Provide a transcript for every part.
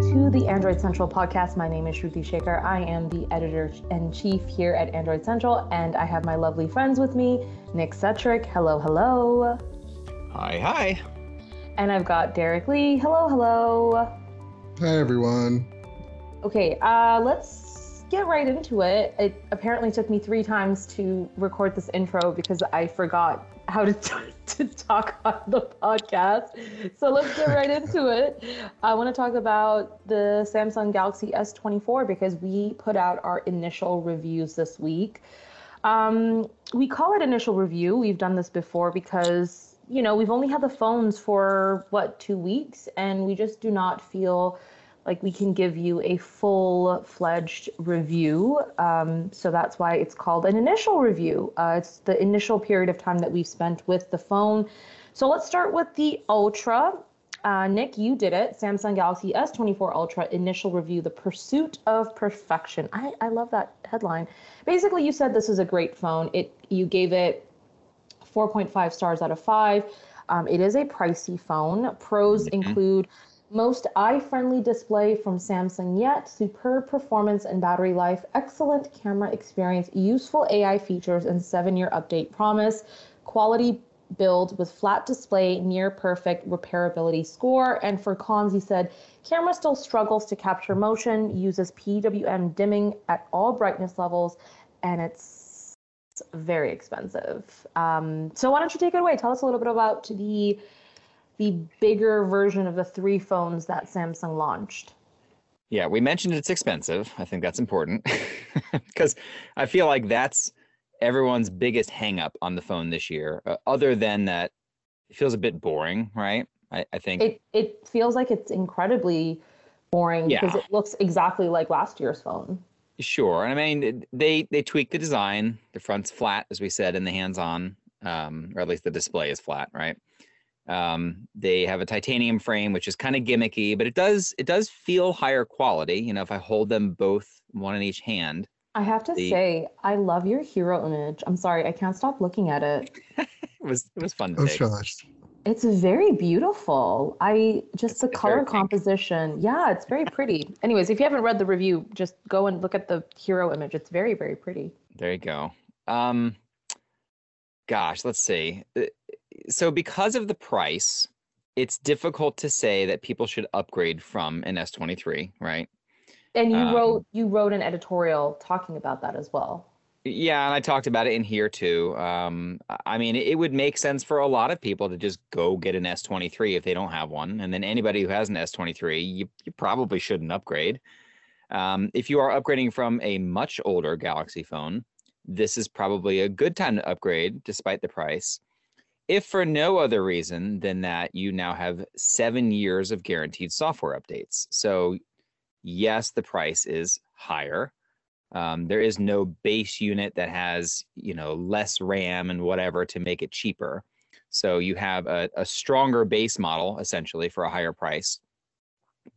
to the Android Central podcast. My name is Shruti Shekar. I am the editor in chief here at Android Central, and I have my lovely friends with me Nick Sutrich. Hello, hello. Hi, hi. And I've got Derrek Lee. Hello, hello. Hi, everyone. Okay, uh, let's get right into it. It apparently took me three times to record this intro because I forgot how to, t- to talk on the podcast. So let's get right into it. I want to talk about the Samsung Galaxy S24 because we put out our initial reviews this week. Um, we call it initial review. We've done this before because, you know, we've only had the phones for what, two weeks, and we just do not feel like we can give you a full fledged review. Um, so that's why it's called an initial review. Uh, it's the initial period of time that we've spent with the phone. So let's start with the Ultra. Uh, Nick, you did it. Samsung Galaxy S24 Ultra initial review, The Pursuit of Perfection. I, I love that headline. Basically, you said this is a great phone. It You gave it 4.5 stars out of 5. Um, it is a pricey phone. Pros mm-hmm. include most eye-friendly display from Samsung yet, superb performance and battery life, excellent camera experience, useful AI features, and seven-year update promise, quality build with flat display, near perfect repairability score. And for cons, he said, camera still struggles to capture motion, uses PWM dimming at all brightness levels, and it's very expensive. Um, so why don't you take it away? Tell us a little bit about the the bigger version of the three phones that Samsung launched. Yeah, we mentioned it's expensive. I think that's important because I feel like that's everyone's biggest hangup on the phone this year. Uh, other than that, it feels a bit boring, right? I, I think it it feels like it's incredibly boring yeah. because it looks exactly like last year's phone. Sure, and I mean they they tweaked the design. The front's flat, as we said, and the hands-on, um, or at least the display is flat, right? Um, they have a titanium frame, which is kind of gimmicky, but it does it does feel higher quality. You know, if I hold them both one in each hand. I have to the, say, I love your hero image. I'm sorry, I can't stop looking at it. it was it was fun to oh, gosh. It's very beautiful. I just it's, the color composition. Yeah, it's very pretty. Anyways, if you haven't read the review, just go and look at the hero image. It's very, very pretty. There you go. Um, gosh, let's see. So because of the price, it's difficult to say that people should upgrade from an S23, right? And you um, wrote you wrote an editorial talking about that as well. Yeah, and I talked about it in here too. Um, I mean, it would make sense for a lot of people to just go get an S23 if they don't have one, and then anybody who has an S23, you you probably shouldn't upgrade. Um, if you are upgrading from a much older Galaxy phone, this is probably a good time to upgrade, despite the price if for no other reason than that you now have seven years of guaranteed software updates. So, yes, the price is higher. Um, there is no base unit that has you know less RAM and whatever to make it cheaper. So you have a, a stronger base model essentially for a higher price.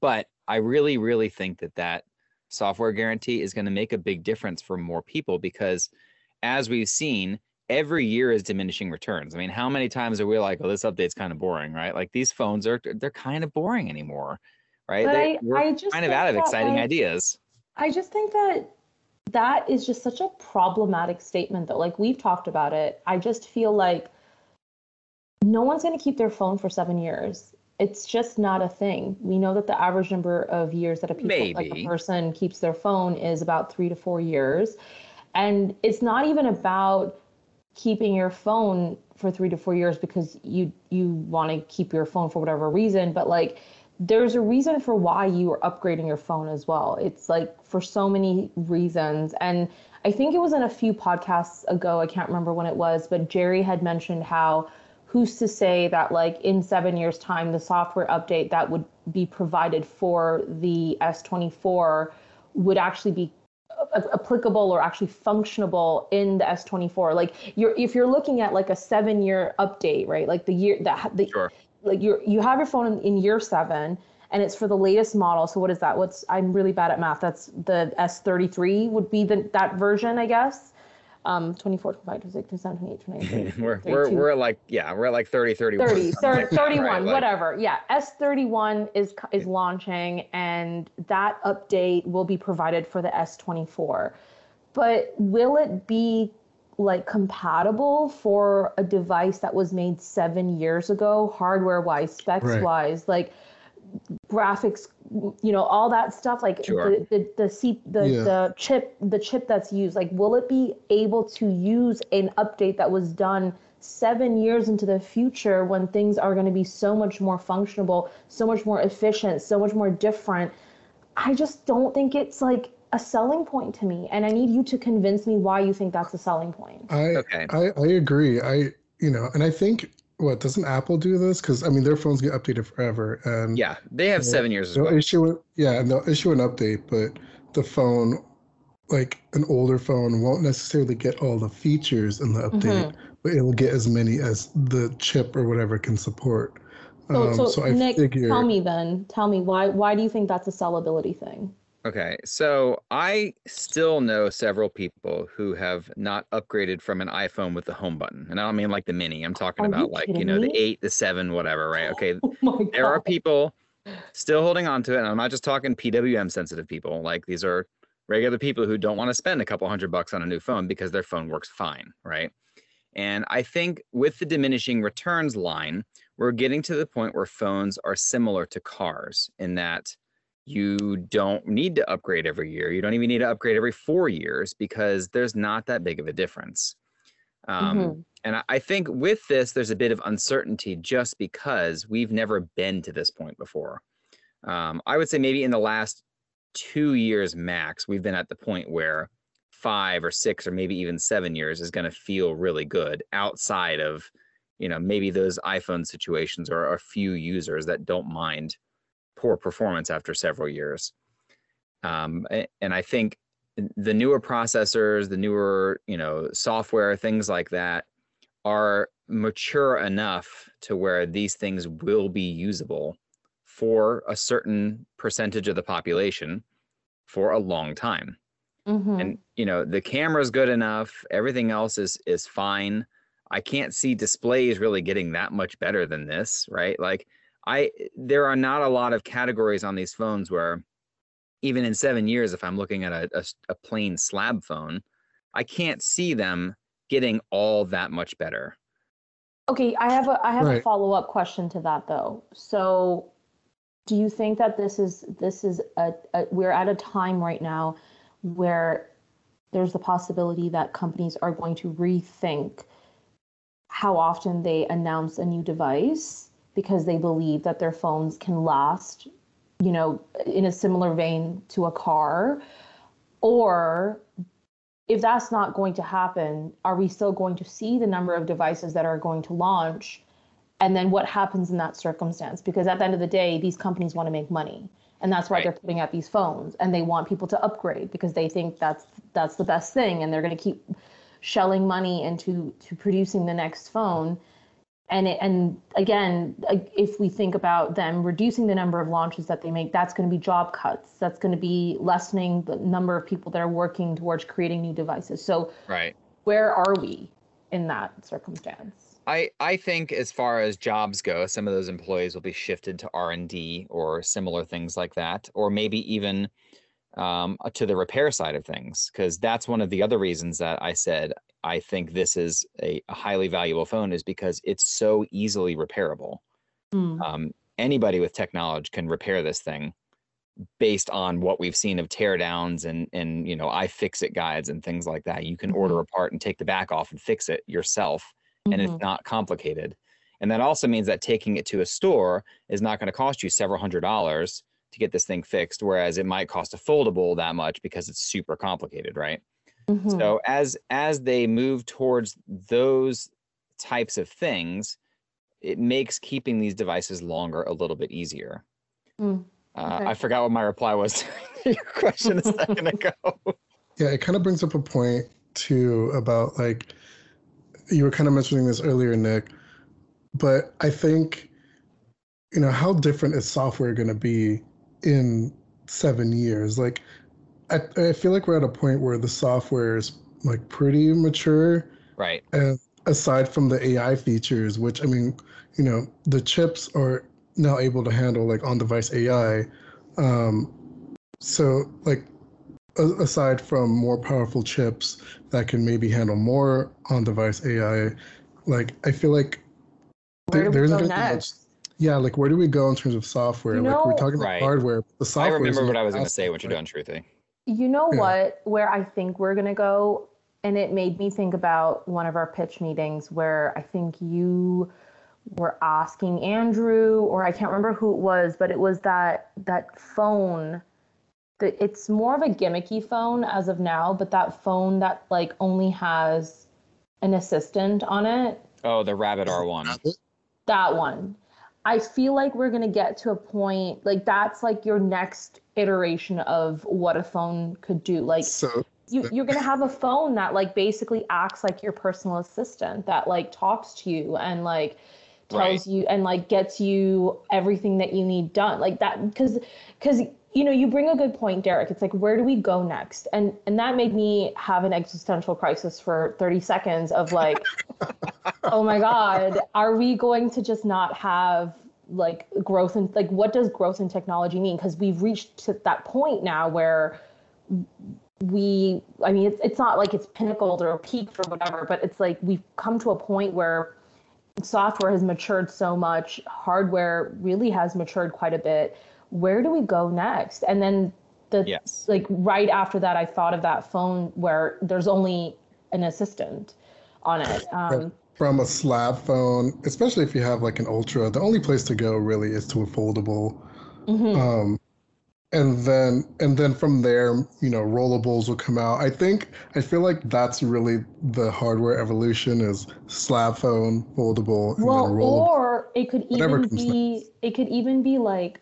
But I really, really think that that software guarantee is going to make a big difference for more people because, as we've seen, every year is diminishing returns. I mean, how many times are we like, oh, this update's kind of boring, right? Like these phones are they're kind of boring anymore, right? They, I, we're I just kind of out of exciting ideas. I just think that that is just such a problematic statement though. Like we've talked about it. I just feel like no one's going to keep their phone for 7 years. It's just not a thing. We know that the average number of years that a people Maybe. like a person keeps their phone is about 3 to 4 years. And it's not even about keeping your phone for three to four years because you you want to keep your phone for whatever reason but like there's a reason for why you are upgrading your phone as well. It's like for so many reasons and i think it was in a few podcasts ago i can't remember when it was but jerry had mentioned how who's to say that like in seven years time the software update that would be provided for the s24 would actually be applicable or actually functionable in the S24. Like you're if you're looking at like a seven year update, right? Like the year that the sure. like you you have your phone in, in year seven and it's for the latest model. So what is that? What's I'm really bad at math. That's the S33 would be the that version, I guess. Um, 24, 25, 26, 27, 28, 29, we're we're we're at like yeah, we're at like 30, 31. 30, 30 like 31 right? Like, whatever yeah s31 is is launching and that update will be provided for the s24 but will it be like compatible for a device that was made seven years ago hardware wise specs Right. wise like graphics you know all that stuff like Sure. the the the, C, the Yeah. the chip the chip that's used like will it be able to use an update that was done seven years into the future when things are going to be so much more functional so much more efficient so much more different i just don't think it's like a selling point to me and i need you to convince me why you think that's a selling point I, Okay. I I agree. I you know, and I think what doesn't Apple do this? Because I mean, their phones get updated forever, and Yeah, they have seven years as they'll well. issue. Yeah, and they'll issue an update, but the phone, like an older phone, won't necessarily get all the features in the update, Mhm. but it will get as many as the chip or whatever can support. so, Um, so, so I nick figure. tell me then tell me why why do you think that's a sellability thing Okay, so I still know several people who have not upgraded from an iPhone with the home button. And I don't mean like the mini. I'm talking Are you about like, you know, the 8, the 7, whatever, right? Okay, oh there are people still holding on to it and i'm not just talking pwm sensitive people like these are regular people who don't want to spend a couple hundred bucks on a new phone because their phone works fine right and i think with the diminishing returns line we're getting to the point where phones are similar to cars in that you don't need to upgrade every year you don't even need to upgrade every four years because there's not that big of a difference um, Mhm. and I- I think with this, there's a bit of uncertainty just because we've never been to this point before. Um, I would say maybe in the last two years max, we've been at the point where five or six or maybe even seven years is going to feel really good outside of, you know, maybe those iPhone situations or a few users that don't mind poor performance after several years. Um, and I think the newer processors, the newer, you know, software, things like that are mature enough to where these things will be usable for a certain percentage of the population for a long time. Mhm. And you know, the camera's good enough, everything else is is fine. I can't see displays really getting that much better than this, right? Like I there are not a lot of categories on these phones where even in 7 years if I'm looking at a a plain slab phone, I can't see them getting all that much better. Okay, I have a I have a follow up question to that though. So, do you think that this is this is a, a we're at a time right now where there's the possibility that companies are going to rethink how often they announce a new device because they believe that their phones can last, you know, in a similar vein to a car, or if that's not going to happen, are we still going to see the number of devices that are going to launch? And then what happens in that circumstance? Because at the end of the day, these companies want to make money. And that's why Right. they're putting out these phones and they want people to upgrade because they think that's that's the best thing and they're going to keep shelling money into to producing the next phone. And it, and again, if we think about them reducing the number of launches that they make, that's going to be job cuts. That's going to be lessening the number of people that are working towards creating new devices. So Right. where are we in that circumstance? I, I think as far as jobs go, some of those employees will be shifted to R and D or similar things like that, or maybe even um, to the repair side of things, because that's one of the other reasons that I said I think this is a, a highly valuable phone is because it's so easily repairable. Hmm. Um, anybody with tech knowledge can repair this thing based on what we've seen of teardowns and and you know iFixit guides and things like that. You can order a part and take the back off and fix it yourself and Mhm. it's not complicated. And that also means that taking it to a store is not going to cost you several hundred dollars to get this thing fixed, whereas it might cost a foldable that much because it's super complicated, right? Mhm. So as as they move towards those types of things, it makes keeping these devices longer a little bit easier. Mm, Uh, okay. I forgot what my reply was to your question a second ago. Yeah, it kind of brings up a point too about like you were kind of mentioning this earlier, Nick, but I think you know how different is software going to be in seven years? Like, I I feel like we're at a point where the software is like pretty mature. Right. And aside from the AI features, which I mean, you know, the chips are now able to handle like on-device AI. Um, so like a- aside from more powerful chips that can maybe handle more on-device AI, like I feel like Where do we there isn't go gonna much- next? yeah, like where do we go in terms of software? You like we're talking about Right. hardware, but the software. is remember what I was going to say once you're aspect, done, right? Shruti. You know Yeah. what? Where I think we're gonna go, and it made me think about one of our pitch meetings where I think you were asking Andrew, or I can't remember who it was, but it was that that phone. That it's more of a gimmicky phone as of now, but that phone that like only has an assistant on it. Oh, the Rabbit R1. that one. I feel like we're gonna get to a point like that's like your next iteration of what a phone could do. Like So you, you're gonna have a phone that like basically acts like your personal assistant that like talks to you and like tells Right. you and like gets you everything that you need done like that because because you know you bring a good point derrek it's like where do we go next and and that made me have an existential crisis for 30 seconds of like oh my god are we going to just not have like growth and like what does growth in technology mean? Because we've reached to that point now where we i mean it's, it's not like it's pinnacled or peaked or whatever but it's like we've come to a point where software has matured so much hardware really has matured quite a bit. Where do we go next? And then the Yes. like right after that i thought of that phone where there's only an assistant on it. Um, from a slab phone, especially if you have like an ultra, the only place to go really is to a foldable. mhm. Um, and then and then from there, you know, rollables will come out. I think I feel like that's really the hardware evolution is slab phone, foldable, and well then rollable. or it could even be it could even be like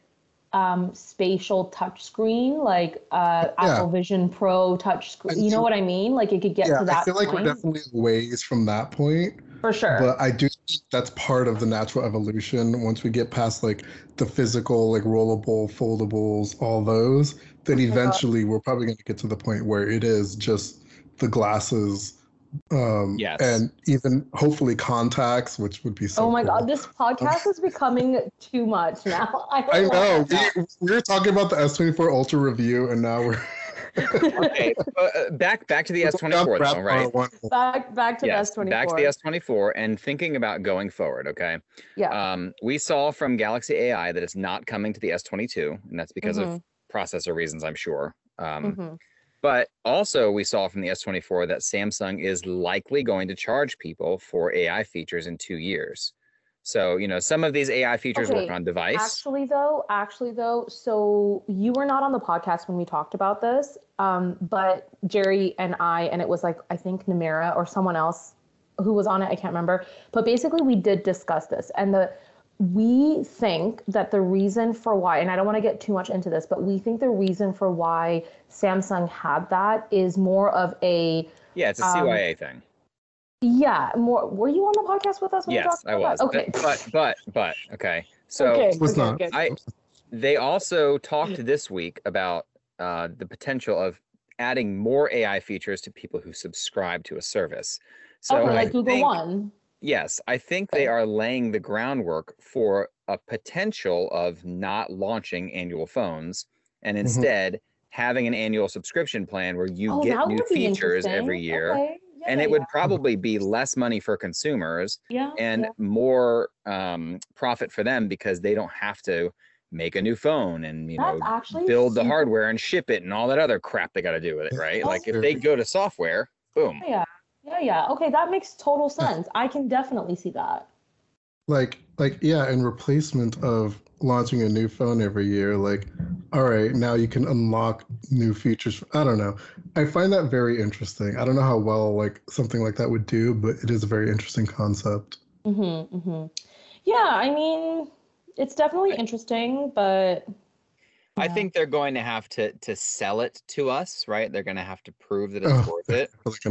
um spatial touchscreen like uh Yeah. apple vision pro touchscreen. you know what i mean like it could get yeah, to that I feel like point we're definitely ways from that point. For sure But I do think that's part of the natural evolution. Once we get past like the physical, like rollable, foldables, all those, then Oh eventually we're probably going to get to the point where it is just the glasses, um, Yes. and even hopefully contacts, which would be so. oh my cool. god this podcast is becoming too much now i, I know. We, we were talking about the S24 Ultra review, and now we're Okay, uh, back back to the S24 though, right? back back to Yes, the s24 back to the S24 and thinking about going forward. Okay, yeah um, we saw from Galaxy AI that it's not coming to the S22, and that's because of Mhm. processor reasons, I'm sure. Um, Mhm. But also, we saw from the S24 that Samsung is likely going to charge people for AI features in two years. So, you know, some of these AI features work on device. Actually, though, actually, though, so you were not on the podcast when we talked about this, um, but Jerry and I, and it was like I think Namerah or someone else who was on it. I can't remember, but basically we did discuss this, and the we think that the reason for why, and I don't want to get too much into this, but we think the reason for why Samsung had that is more of a yeah, it's a um, CYA thing. Yeah, more. Were you on the podcast with us? When Yes, talked I was. that? Okay. But, but, but, okay. So, okay. Was okay, not. okay. I- They also talked this week about uh, the potential of adding more AI features to people who subscribe to a service. So okay, I like Google think, One. yes, I think they are laying the groundwork for a potential of not launching annual phones and Mm-hmm. instead having an annual subscription plan where you oh, get new would be features every interesting. year. Okay. Yeah, And yeah, it would probably be less money for consumers yeah, and yeah. more um, profit for them because they don't have to make a new phone and you That's know actually build the hardware and ship it and all that other crap they got to do with it right like if they go to software boom Yeah, yeah, yeah. Okay, that makes total sense. I can definitely see that. Like like yeah in replacement of launching a new phone every year like all right now you can unlock new features. I don't know. I find that very interesting. I don't know how well like something like that would do but it is a very interesting concept. Mm-hmm, mm-hmm. Yeah, I mean, it's definitely interesting, but i think they're going to have to to sell it to us right? They're going to have to prove that it's Oh, worth it.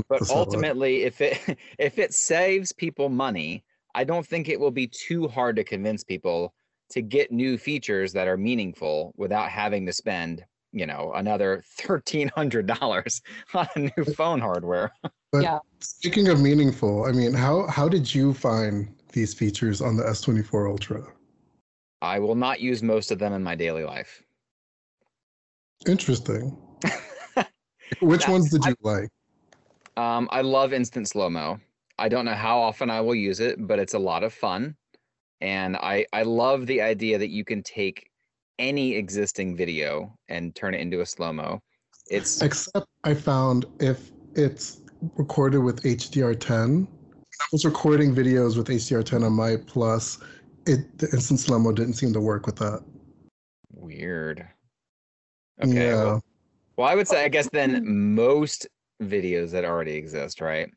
but sell it. ultimately if it if it saves people money i don't think it will be too hard to convince people to get new features that are meaningful without having to spend you know another thirteen hundred dollars on a new phone hardware. But Yeah. speaking of meaningful, I mean, how how did you find these features on the S24 Ultra? I will not use most of them in my daily life. Interesting. Which ones did I- you like? Um, I love instant slow mo. I don't know how often I will use it, but it's a lot of fun. And I, I love the idea that you can take any existing video and turn it into a slow mo. It's Except I found if it's recorded with HDR10, I was recording videos with HDR10 on my Plus. It the instant slow mo didn't seem to work with that. weird. Okay. yeah. Well, well, I would say, I guess then most videos that already exist, right?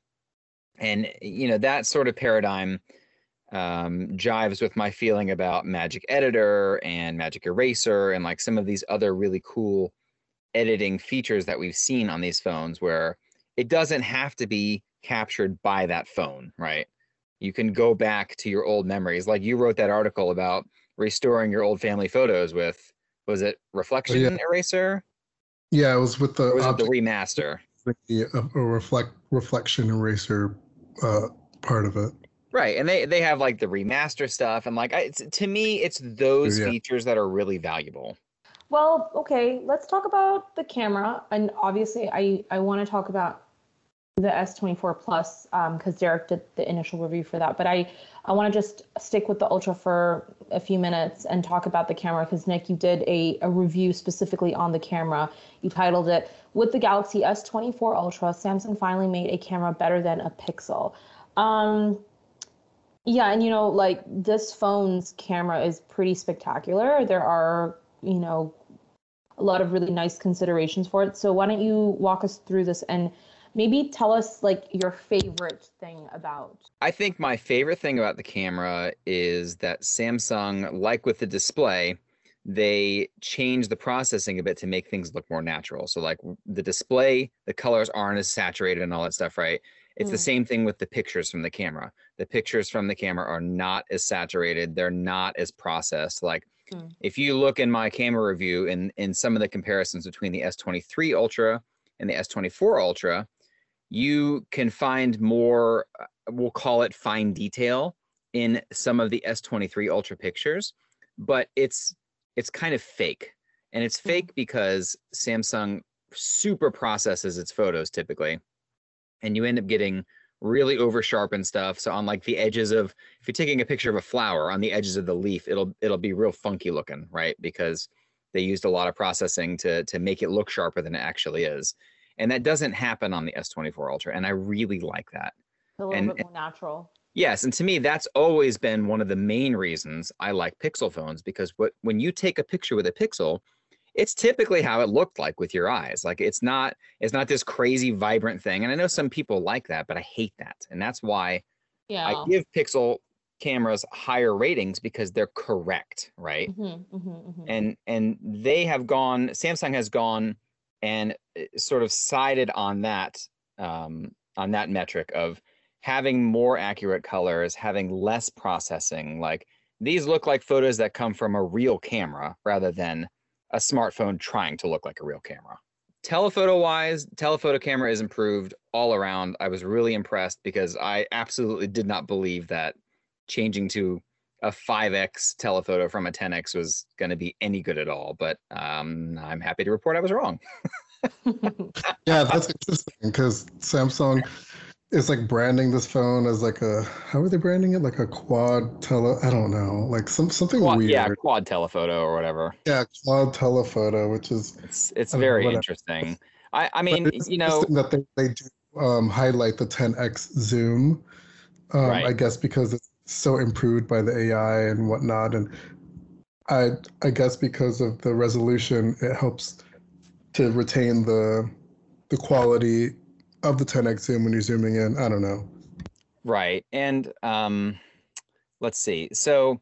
And, you know, that sort of paradigm um, jives with my feeling about Magic Editor and Magic Eraser and like some of these other really cool editing features that we've seen on these phones where it doesn't have to be captured by that phone, right? You can go back to your old memories. Like you wrote that article about restoring your old family photos with, was it Reflection Eraser? Yeah, it was with the was it the remaster? the, a reflect reflection eraser uh, part of it. Right, and they they have like the remaster stuff, and like I, it's, to me, it's those Yeah. features that are really valuable. Well, okay, let's talk about the camera. And obviously, I, I want to talk about the S24 Plus um, because Derrek did the initial review for that. But I, I want to just stick with the Ultra for a few minutes and talk about the camera because, Nick, you did a, a review specifically on the camera. You titled it, With the Galaxy S24 Ultra, Samsung finally made a camera better than a Pixel. Um, yeah, and you know, like this phone's camera is pretty spectacular. There are, you know, a lot of really nice considerations for it. So why don't you walk us through this and maybe tell us like your favorite thing about I think my favorite thing about the camera is that Samsung, like with the display, they change the processing a bit to make things look more natural. So like the display, the colors aren't as saturated and all that stuff, right? It's the Mm. same thing with the pictures from the camera. The pictures from the camera are not as saturated. They're not as processed. Like Mm. if you look in my camera review in in some of the comparisons between the S23 Ultra and the S24 Ultra, you can find more uh, we'll call it fine detail in some of the S23 Ultra pictures, but it's it's kind of fake. And it's fake because Samsung super processes its photos typically. And you end up getting really over sharpened stuff. So on like the edges of if you're taking a picture of a flower on the edges of the leaf, it'll it'll be real funky looking, right? Because they used a lot of processing to to make it look sharper than it actually is. And that doesn't happen on the S24 Ultra. And I really like that. a little And- bit more natural? Yes, and to me, that's always been one of the main reasons I like Pixel phones because what when you take a picture with a Pixel, it's typically how it looked like with your eyes. Like it's not it's not this crazy vibrant thing. And I know some people like that, but I hate that, and that's why Yeah. I give Pixel cameras higher ratings because they're correct, right? Mhm, mhm, mhm. and and they have gone samsung has gone and uh, sort of sided on that um, on that metric of having more accurate colors having less processing like these look like photos that come from a real camera rather than a smartphone trying to look like a real camera. Telephoto wise telephoto camera is improved all around. I was really impressed because i absolutely did not believe that changing to a 5x telephoto from a 10x was going to be any good at all but um, i'm happy to report i was wrong Yeah, that's interesting because Samsung is like branding this phone as like a how are they branding it? Like a quad tele I don't know. Like some something quad, weird. yeah quad telephoto or whatever Yeah, quad telephoto, which is it's it's very whatever. interesting i i mean you know that they, they do um, highlight the 10x zoom. Um, Right. I guess because it's so improved by the AI and whatnot, and I I guess because of the resolution, it helps to retain the the quality of the 10x zoom when you're zooming in. I don't know. Right. And um, let's see. So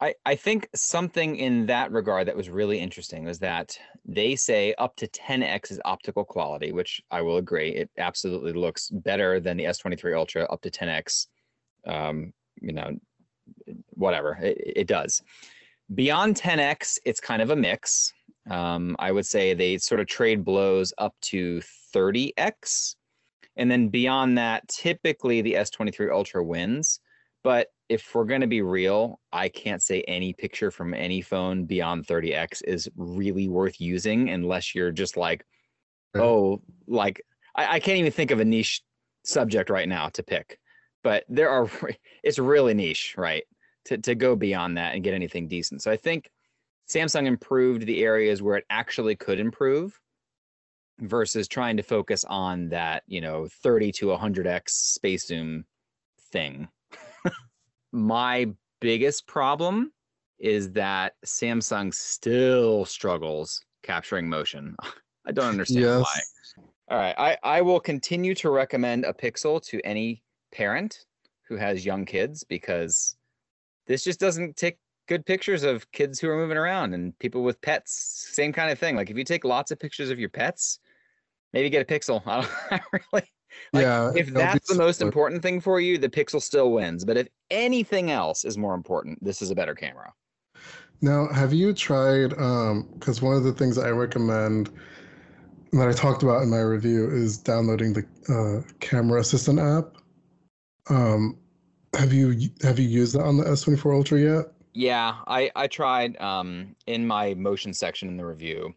I, I think something in that regard that was really interesting was that they say up to 10x is optical quality, which I will agree. It absolutely looks better than the S23 Ultra up to 10x. Um, you know, whatever, it, it does. Beyond 10x, it's kind of a mix. Um, I would say they sort of trade blows up to 30x. And then beyond that, typically the S23 Ultra wins. But if we're going to be real, I can't say any picture from any phone beyond 30x is really worth using unless you're just like, oh, like I, I can't even think of a niche subject right now to pick. But there are, it's really niche, right? To, to go beyond that and get anything decent. So I think Samsung improved the areas where it actually could improve versus trying to focus on that, you know, 30 to 100x space zoom thing. My biggest problem is that Samsung still struggles capturing motion. I don't understand why. Yes. All right, I, I will continue to recommend a Pixel to any parent who has young kids because this just doesn't take good pictures of kids who are moving around and people with pets. Same kind of thing. Like if you take lots of pictures of your pets, maybe get a Pixel. I don't I really. Like, yeah. If that's the most important thing for you, the Pixel still wins. But if anything else is more important, this is a better camera. Now, have you tried? Um, because one of the things I recommend that I talked about in my review is downloading the uh, camera assistant app. Um, have you have you used that on the S24 Ultra yet? Yeah, I I tried um in my motion section in the review.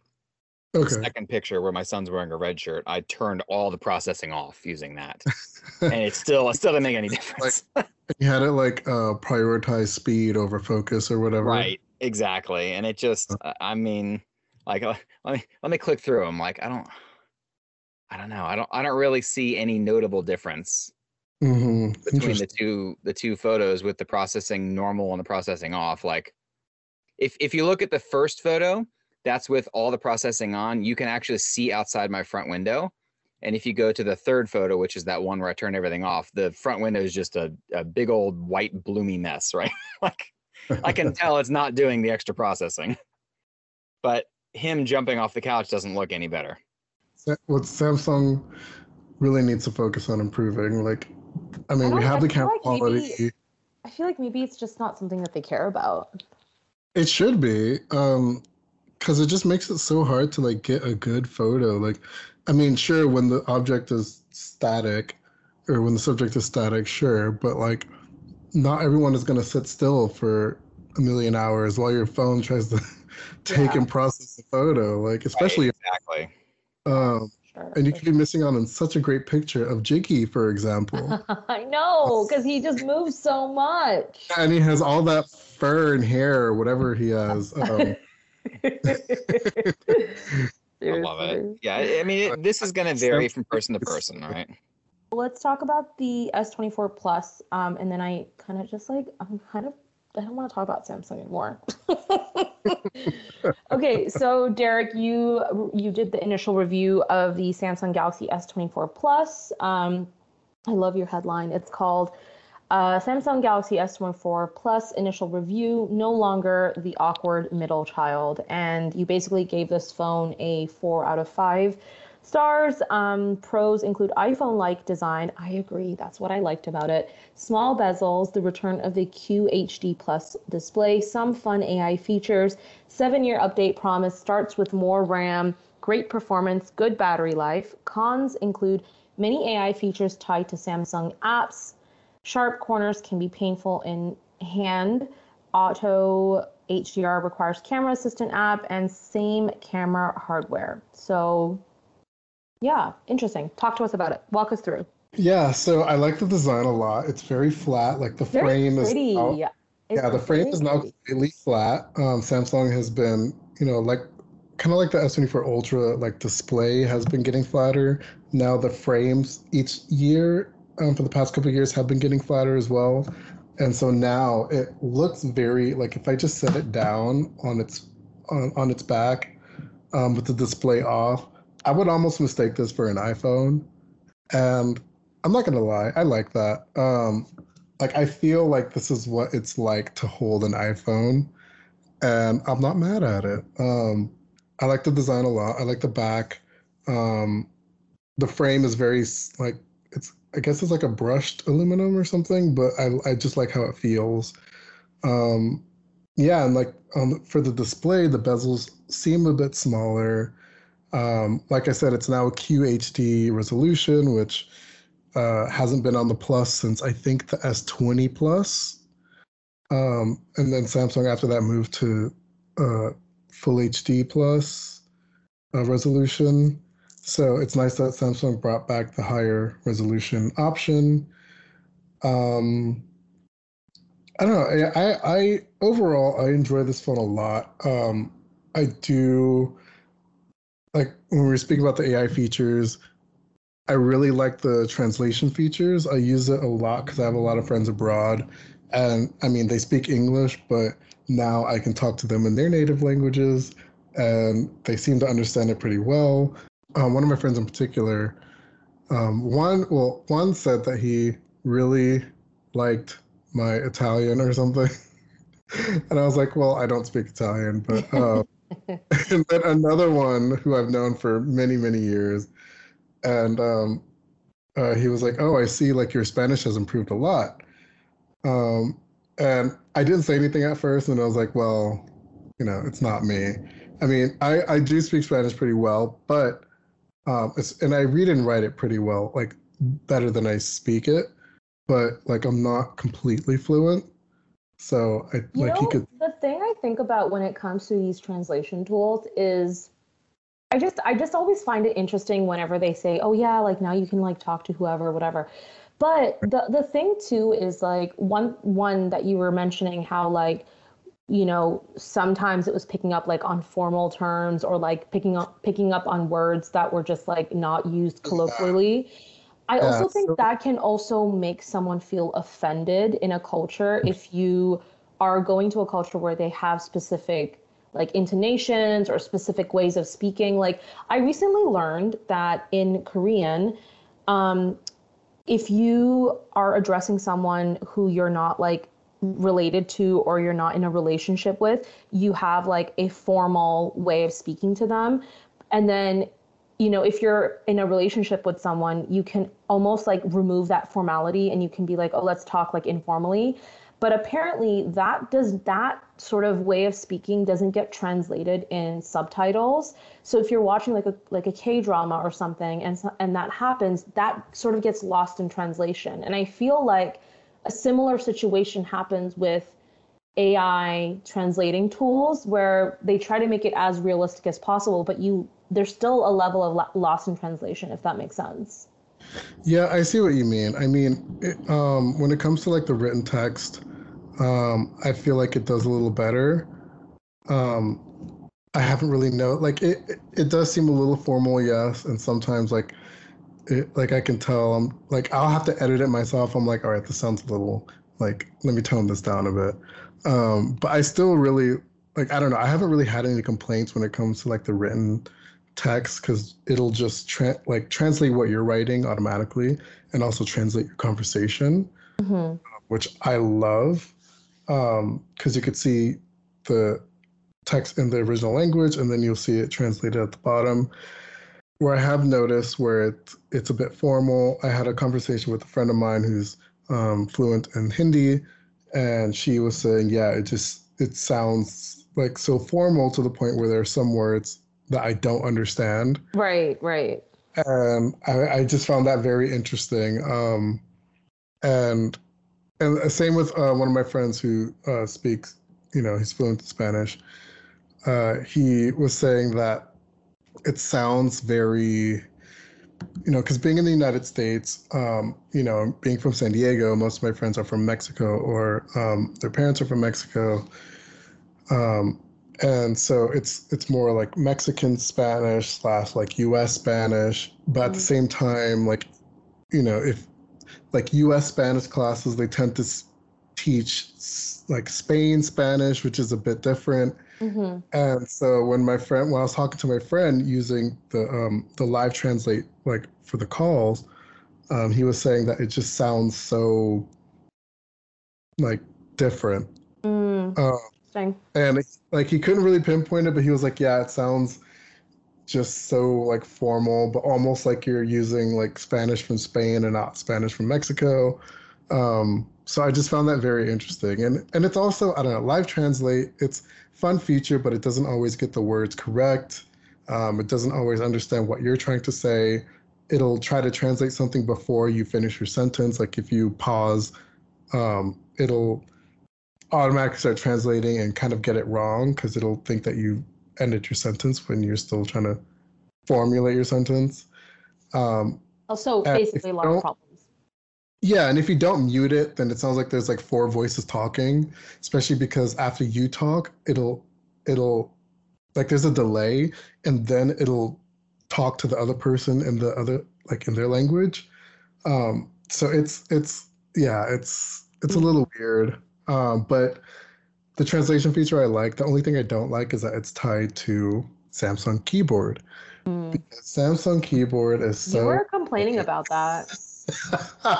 Okay. second picture where my son's wearing a red shirt, I turned all the processing off using that, and it still it still didn't make any difference. you had it like uh, prioritize speed over focus or whatever. right, exactly, and it just I- I mean, like uh, let me let me click through them. Like I don't, I don't know, I don't I don't really see any notable difference Mm-hmm. between the two the two photos with the processing normal and the processing off. Like if if you look at the first photo, that's with all the processing on, you can actually see outside my front window. And if you go to the third photo, which is that one where I turn everything off, the front window is just a, a big old white bloomy mess, right? like I can tell it's not doing the extra processing. But him jumping off the couch doesn't look any better. What Samsung really needs to focus on improving. Like, I mean, I we have I the camera like maybe- quality. I feel like maybe it's just not something that they care about. It should be, um, because it just makes it so hard to like get a good photo. Like, I mean, sure, when the object is static, or when the subject is static, sure, but like, not everyone is gonna sit still for a million hours while your phone tries to take Yeah. and process the photo. Like, especially, exactly. um, Sure. And you could be missing out on such a great picture of Jiggy, for example. I know, because he just moves so much. and he has all that fur and hair or whatever he has. Um, I love it. Yeah, I I mean, it, this is going to vary from person to person, right? Let's talk about the S24 Plus, um, and then I kind of just like I'm kind of I don't want to talk about Samsung anymore. okay, so Derrek, you you did the initial review of the Samsung Galaxy S24 Plus. Um, I love your headline. It's called uh, Samsung Galaxy S24 Plus initial review, no longer the awkward middle child. And you basically gave this phone a four out of five stars. Um, pros include iPhone like design. I agree. That's what I liked about it. Small bezels, the return of the QHD Plus display, some fun AI features, seven year update promise starts with more RAM, great performance, good battery life. Cons include many AI features tied to Samsung apps. Sharp corners can be painful in hand. Auto HDR requires camera assistant app and same camera hardware. So, yeah, interesting. Talk to us about it. Walk us through. yeah, so I like the design a lot. It's very flat. Like the Very frame pretty. is now, yeah, the frame very is now pretty. completely flat. Um, Samsung has been, you know, like kind of like the S24 Ultra, like display has been getting flatter. Now the frames each year um, for the past couple of years have been getting flatter as well. And so now it looks very like if I just set it down on its on, on its back um, with the display off, I would almost mistake this for an iPhone. And I'm not gonna lie, I like that. Um, like I feel like this is what it's like to hold an iPhone, and I'm not mad at it. Um, I like the design a lot. I like the back. Um, the frame is very like it's. I guess it's like a brushed aluminum or something, but I I just like how it feels. Um, yeah, and like um, for the display, the bezels seem a bit smaller. Um, like I said, it's now a QHD resolution, which uh, hasn't been on the Plus since I think the S20 Plus. Um, and then Samsung after that moved to uh, Full HD Plus uh, resolution. So it's nice that Samsung brought back the higher resolution option. Um, I don't know. I, I overall I enjoy this phone a lot. Um, I do like when we were speaking about the AI features. I really like the translation features. I use it a lot because I have a lot of friends abroad, and I mean they speak English, but now I can talk to them in their native languages, and they seem to understand it pretty well. Um, one of my friends in particular, um, one well, one said that he really liked my Italian or something. and I was like, well, I don't speak Italian, but and then another one who I've known for many, many years, and um, uh, he was like, oh, I see, like your Spanish has improved a lot. Um, and I didn't say anything at first, and I was like, well, you know, it's not me. I mean, I, I do speak Spanish pretty well, but um, it's, and I read and write it pretty well, like better than I speak it but like I'm not completely fluent. So I you like know, he could thing I think about when it comes to these translation tools is I just I just always find it interesting whenever they say, "Oh yeah, like now you can like talk to whoever, whatever." But the the thing too is like one one that you were mentioning how like you know sometimes it was picking up like on formal terms or like picking up picking up on words that were just like not used colloquially. I Yeah, also think so- that can also make someone feel offended in a culture if you are going to a culture where they have specific like intonations or specific ways of speaking. Like I recently learned that in Korean, um, if you are addressing someone who you're not like related to or you're not in a relationship with, you have like a formal way of speaking to them. And then, you know, if you're in a relationship with someone, you can almost like remove that formality and you can be like, oh, let's talk like informally. But apparently that does that sort of way of speaking doesn't get translated in subtitles. So if you're watching like a like a K drama or something and and that happens, that sort of gets lost in translation. And I feel like a similar situation happens with AI translating tools where they try to make it as realistic as possible, but you there's still a level of lo- loss in translation if that makes sense. Yeah, I see what you mean. I mean, it, um, when it comes to like the written text, um, I feel like it does a little better. Um, I haven't really know like it. it- It does seem a little formal, yes, and sometimes like, it, like I can tell. I'm like I'll have to edit it myself. I'm like, all right, this sounds a little like let me tone this down a bit. Um, but I still really like I don't know. I haven't really had any complaints when it comes to like the written text because it'll just tra- like translate what you're writing automatically and also translate your conversation, hmm which I love because you could see the text in the original language and then you'll see it translated at the bottom. Where I have noticed where it, it's a bit formal, I had a conversation with a friend of mine who's um, fluent in Hindi, and she was saying, yeah, it just it sounds like so formal to the point where there are some words that I don't understand Right, right. and I, I just found that very interesting. Um, and and same with uh, one of my friends who uh, speaks, you know, he's fluent in Spanish. Uh, he was saying that it sounds very, you know, because being in the United States, um, you know, being from San Diego, most of my friends are from Mexico or um, their parents are from Mexico. Um, and so it's it's more like Mexican Spanish slash like U.S. Spanish, but at the Mhm. same time, like you know, if like U.S. Spanish classes, they tend to teach like Spain Spanish, which is a bit different. hmm And so when my friend, when I was talking to my friend using the um, the live translate like for the calls, um, he was saying that it just sounds so like different. Mm, Uh, interesting. and like he couldn't really pinpoint it, but he was like, "Yeah, it sounds just so like formal, but almost like you're using like Spanish from Spain and not Spanish from Mexico." Um, so I just found that very interesting, and and it's also I don't know live translate. It's fun feature, but it doesn't always get the words correct. Um, it doesn't always understand what you're trying to say. It'll try to translate something before you finish your sentence. Like if you pause, um, it'll automatically start translating and kind of get it wrong because it'll think that you ended your sentence when you're still trying to formulate your sentence. Um, Also, basically, a lot of problems. yeah, and if you don't mute it, then it sounds like there's like four voices talking, especially because after you talk, it'll it'll like there's a delay and then it'll talk to the other person in the other like in their language. Um so it's it's yeah, it's it's a little weird. Um but the translation feature I like. The only thing I don't like is that it's tied to Samsung keyboard. Mm. Samsung keyboard is so you were complaining about that.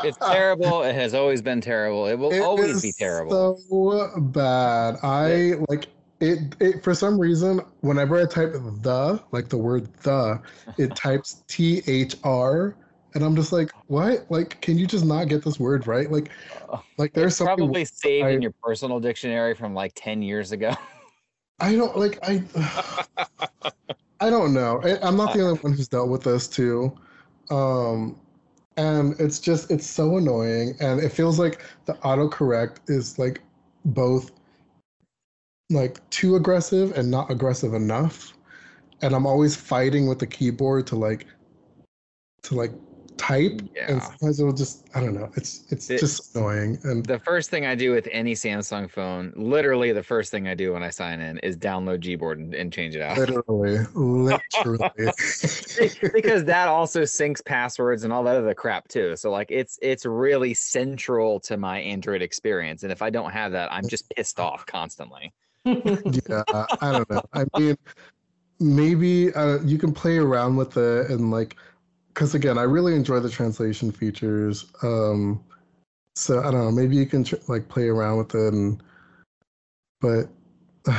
It's terrible. It has always been terrible. It will It always is be terrible. So bad. I like it, it. For some reason, whenever I type the, like the word the, it types T H R, and I'm just like, what? Like, can you just not get this word right? Like, like there's It's something probably saved I- in your personal dictionary from like 10 years ago. I don't like. I I don't know. I, I'm not the only one who's dealt with this too. Um, and it's just it's so annoying, and it feels like the autocorrect is like both like too aggressive and not aggressive enough. And I'm always fighting with the keyboard to like to like type, and Yeah. sometimes it'll just I don't know. It's it's It- just annoying, and The first thing I do with any Samsung phone, literally the first thing I do when I sign in is download Gboard and, and change it out. literally, literally. because that also syncs passwords and all that other crap too. So like it's it's really central to my Android experience. And if I don't have that, I'm just pissed off constantly. yeah, I don't know. I mean, maybe uh, you can play around with it and like, because again, I really enjoy the translation features. Um, so I don't know. Maybe you can tr- like play around with it, and but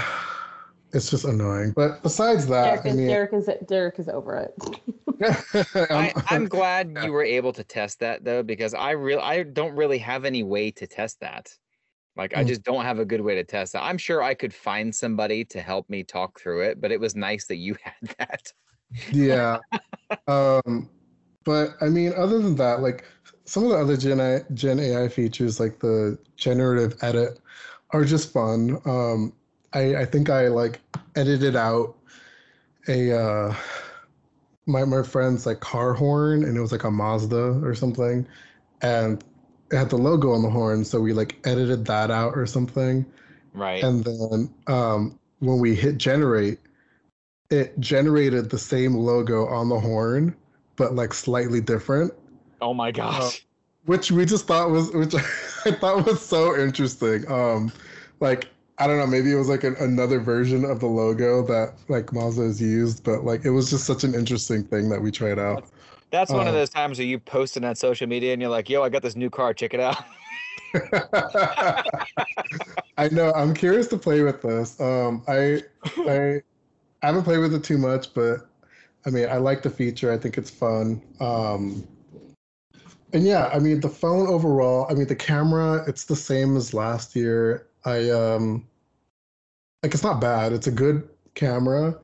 it's just annoying. But besides that, Derrek, I is, mean, Derrek is Derrek is over it. I, I'm- I'm glad you were able to test that though, because I real I don't really have any way to test that. Like I Mm. just don't have a good way to test that. I'm sure I could find somebody to help me talk through it, but it was nice that you had that. yeah. Um, but I mean, other than that, like some of the other Gen AI, Gen AI features, like the generative edit, are just fun. Um, I I think I like edited out a uh, my my friend's like car horn, and it was like a Mazda or something, and it had the logo on the horn, so we like edited that out or something. Right. And then um, when we hit generate, it generated the same logo on the horn, but like slightly different, oh my gosh. which we just thought was, which I thought was so interesting. Um, like I don't know, maybe it was like an, another version of the logo that like Mazda has used, but like it was just such an interesting thing that we tried out. That's one of uh, those times where you post it on social media and you're like, yo, I got this new car, check it out. I know. I'm curious to play with this. Um, I I I haven't played with it too much, but I mean, I like the feature. I think it's fun. Um, and yeah, I mean, the phone overall. I mean, the camera. It's the same as last year. I um, like it's not bad. It's a good camera.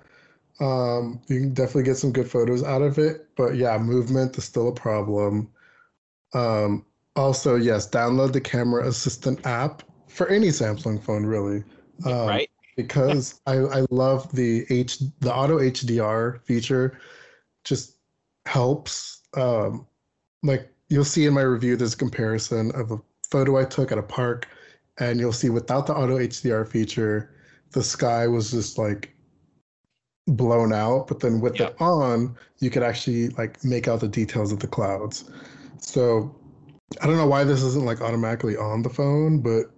Um, you can definitely get some good photos out of it. But yeah, movement is still a problem. Um, also, yes, download the camera assistant app for any Samsung phone, really. Um, right? Because I, I love the H the auto HDR feature. Just helps. Um, like you'll see in my review, there's a comparison of a photo I took at a park, and you'll see without the auto HDR feature, the sky was just like blown out. But then with Yep. it on, you could actually like make out the details of the clouds. So I don't know why this isn't like automatically on the phone, but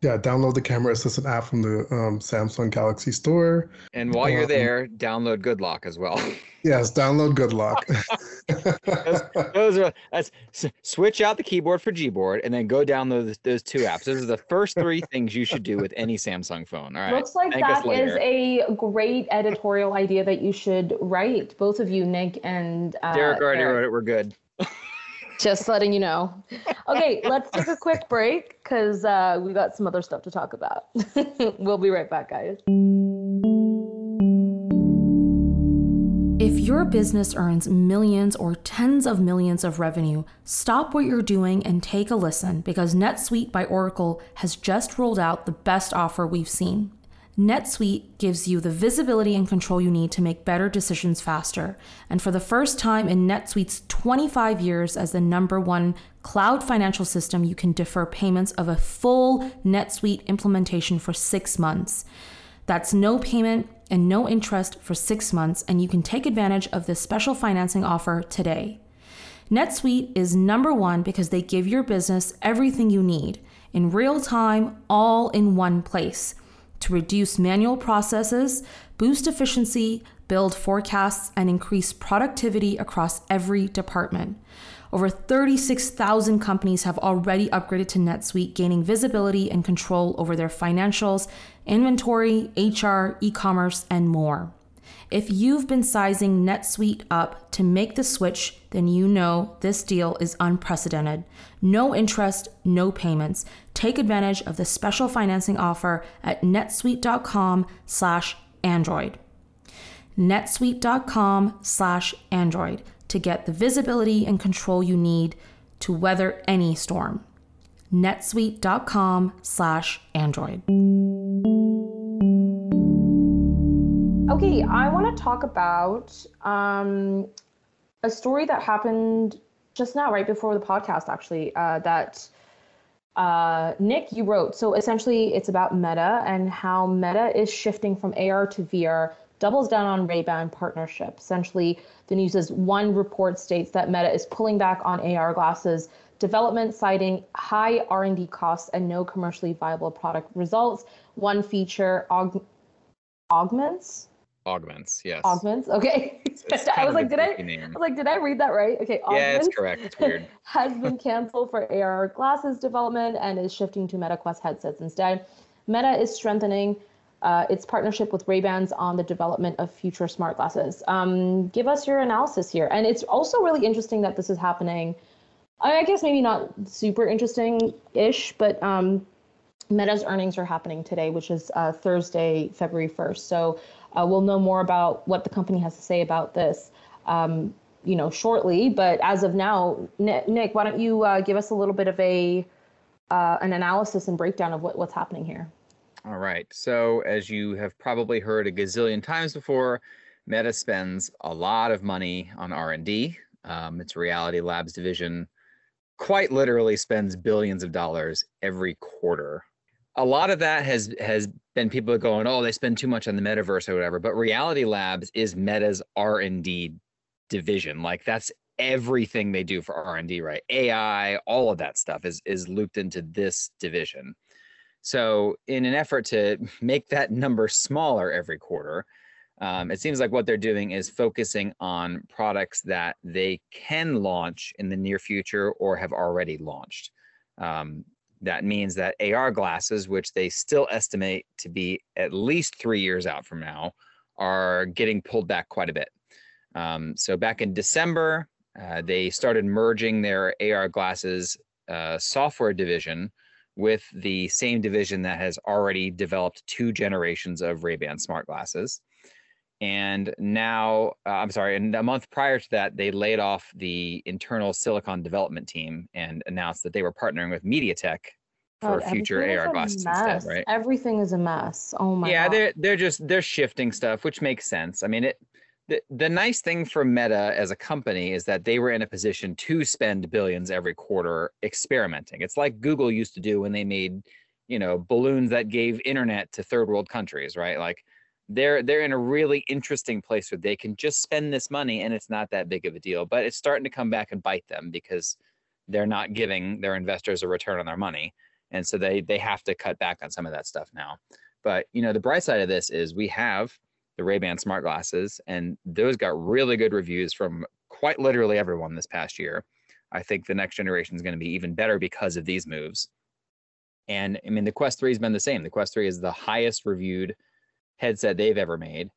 yeah, download the camera assistant app from the um, Samsung Galaxy Store. And while you're um, there, download Good Lock as well. Yes, download Good Lock. those are that's switch out the keyboard for Gboard and then go download those, those two apps. Those are the first three things you should do with any Samsung phone. All right. Looks like Thank that is a great editorial idea that you should write, both of you, Nick and uh, Derrek already Derrek. wrote it. We're good. Just letting you know. Okay, let's take a quick break because uh, we got some other stuff to talk about. we'll be right back, guys. If your business earns millions or tens of millions of revenue, stop what you're doing and take a listen because NetSuite by Oracle has just rolled out the best offer we've seen. NetSuite gives you the visibility and control you need to make better decisions faster. And for the first time in NetSuite's 25 years as the number one cloud financial system, you can defer payments of a full NetSuite implementation for six months. That's no payment and no interest for six months, and you can take advantage of this special financing offer today. NetSuite is number one because they give your business everything you need in real time, all in one place to reduce manual processes, boost efficiency, build forecasts, and increase productivity across every department. Over 36,000 companies have already upgraded to NetSuite, gaining visibility and control over their financials, inventory, HR, e commerce, and more. If you've been sizing NetSuite up to make the switch, then you know this deal is unprecedented. No interest, no payments. Take advantage of the special financing offer at netsuite.com/android. netsuite.com/android to get the visibility and control you need to weather any storm. netsuite.com/android. Okay, I want to talk about um, a story that happened just now, right before the podcast, actually, uh, that uh, Nick, you wrote. So essentially, it's about Meta and how Meta is shifting from AR to VR, doubles down on Ray-Ban partnership. Essentially, the news is one report states that Meta is pulling back on AR glasses development, citing high R&D costs and no commercially viable product results. One feature aug- augments Augments, yes. Augments. Okay. I was like, did I? Name. I was like, did I read that right? Okay. Augments yeah, it's correct. It's weird. has been canceled for AR glasses development and is shifting to MetaQuest headsets instead. Meta is strengthening uh, its partnership with Ray-Bans on the development of future smart glasses. Um, give us your analysis here. And it's also really interesting that this is happening. I guess maybe not super interesting-ish, but um, Meta's earnings are happening today, which is uh, Thursday, February 1st. So uh, we'll know more about what the company has to say about this, um, you know, shortly. But as of now, Nick, why don't you uh, give us a little bit of a uh, an analysis and breakdown of what, what's happening here? All right. So as you have probably heard a gazillion times before, Meta spends a lot of money on R&D. Um, its Reality Labs division quite literally spends billions of dollars every quarter a lot of that has has been people are going, oh, they spend too much on the metaverse or whatever. But Reality Labs is Meta's R and D division. Like that's everything they do for R and D, right? AI, all of that stuff is is looped into this division. So, in an effort to make that number smaller every quarter, um, it seems like what they're doing is focusing on products that they can launch in the near future or have already launched. Um, that means that AR glasses, which they still estimate to be at least three years out from now, are getting pulled back quite a bit. Um, so back in December, uh, they started merging their AR glasses uh, software division with the same division that has already developed two generations of Ray-Ban smart glasses. And now, uh, I'm sorry, and a month prior to that, they laid off the internal silicon development team and announced that they were partnering with MediaTek for God, future AR glasses instead, right? Everything is a mess. Oh my yeah, God. they're they're just they're shifting stuff, which makes sense. I mean, it the, the nice thing for Meta as a company is that they were in a position to spend billions every quarter experimenting. It's like Google used to do when they made, you know, balloons that gave internet to third world countries, right? Like they're they're in a really interesting place where they can just spend this money and it's not that big of a deal but it's starting to come back and bite them because they're not giving their investors a return on their money. And so they they have to cut back on some of that stuff now. But you know the bright side of this is we have the ray-ban smart glasses and those got really good reviews from quite literally everyone this past year. I think the next generation is going to be even better because of these moves. And i mean the quest 3 has been the same. The quest 3 is the highest reviewed headset they've ever made.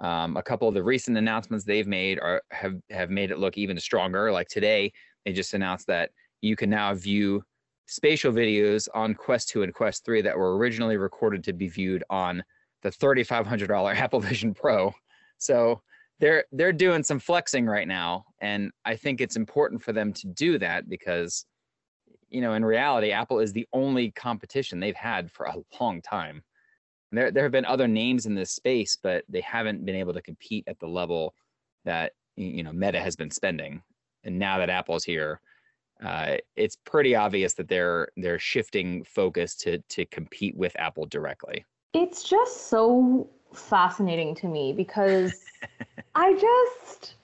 Um, a couple of the recent announcements they've made are have have made it look even stronger. Like today, they just announced that you can now view spatial videos on Quest 2 and Quest 3 that were originally recorded to be viewed on the $3,500 Apple Vision Pro. So they're they're doing some flexing right now, and I think it's important for them to do that because, you know, in reality, Apple is the only competition they've had for a long time. There there have been other names in this space, but they haven't been able to compete at the level that you know Meta has been spending. And now that Apple's here, uh, it's pretty obvious that they're they're shifting focus to to compete with Apple directly. It's just so fascinating to me because I just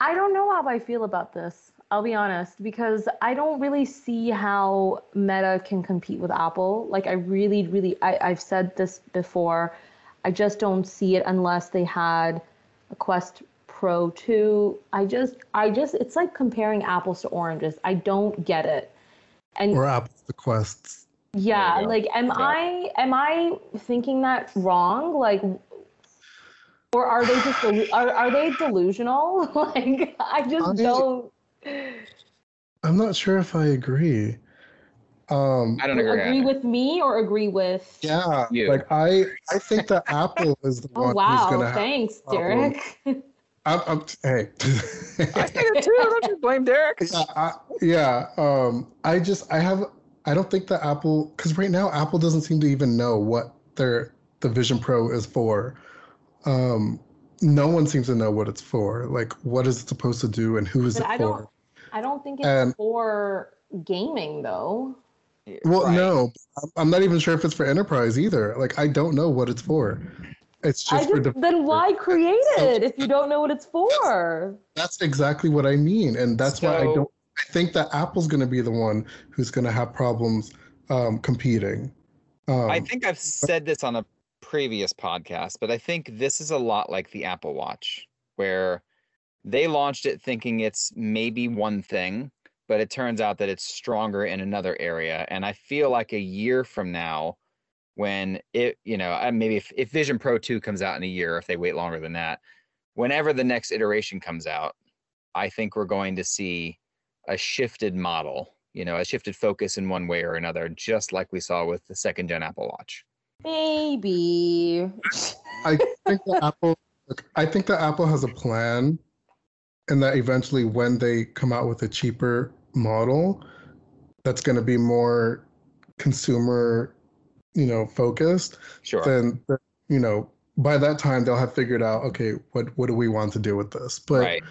I don't know how I feel about this. I'll be honest because I don't really see how Meta can compete with Apple. Like I really, really I, I've said this before. I just don't see it unless they had a Quest Pro 2. I just I just it's like comparing apples to oranges. I don't get it. And or apples to quests. Yeah, like am yeah. I am I thinking that wrong? Like or are they just are, are they delusional? like I just I, don't I'm not sure if I agree. Um, I don't agree. Agree with me or agree with Yeah, you. like I I think that Apple is the oh, one wow. who's gonna Thanks, Derrek. I'm, I'm, hey. I think it too. Don't just blame Derrek. Yeah, I, yeah. Um, I just I have I don't think that Apple because right now Apple doesn't seem to even know what their the Vision Pro is for. Um, no one seems to know what it's for. Like, what is it supposed to do, and who is but it I for? Don't, I don't think it's and, for gaming though. Well, right. no, I'm not even sure if it's for enterprise either. Like, I don't know what it's for. It's just, just for then why create it if you don't know what it's for? That's exactly what I mean, and that's so, why I don't. I think that Apple's going to be the one who's going to have problems um, competing. Um, I think I've said this on a previous podcast, but I think this is a lot like the Apple Watch, where they launched it thinking it's maybe one thing, but it turns out that it's stronger in another area. And I feel like a year from now, when it, you know, maybe if, if Vision Pro 2 comes out in a year, if they wait longer than that, whenever the next iteration comes out, I think we're going to see a shifted model, you know, a shifted focus in one way or another, just like we saw with the second gen Apple Watch. Maybe. I think the Apple. I think that Apple has a plan, and that eventually, when they come out with a cheaper model, that's going to be more consumer, you know, focused. Sure. Then, you know, by that time they'll have figured out, okay, what what do we want to do with this? But right.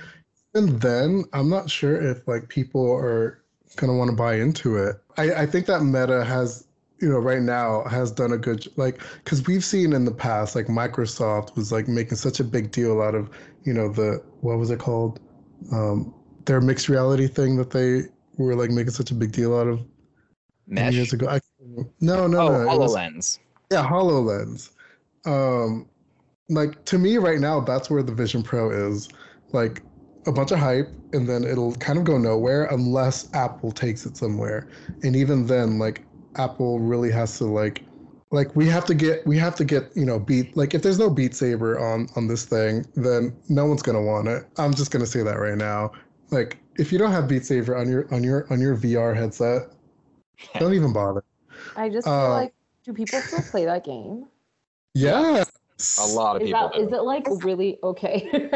and then I'm not sure if like people are gonna want to buy into it. I, I think that Meta has you know right now has done a good like because we've seen in the past like microsoft was like making such a big deal out of you know the what was it called um their mixed reality thing that they were like making such a big deal out of Mesh? years ago. I, no no oh, no hololens was, yeah hololens. Um like to me right now that's where the vision pro is. Like a bunch of hype and then it'll kind of go nowhere unless apple takes it somewhere. And even then like Apple really has to like like we have to get we have to get you know beat like if there's no beat saber on on this thing then no one's gonna want it. I'm just gonna say that right now. Like if you don't have beat saber on your on your on your vr headset don't even bother. I just feel uh, like do people still play that game? Yeah a lot of is people that, is it like really okay?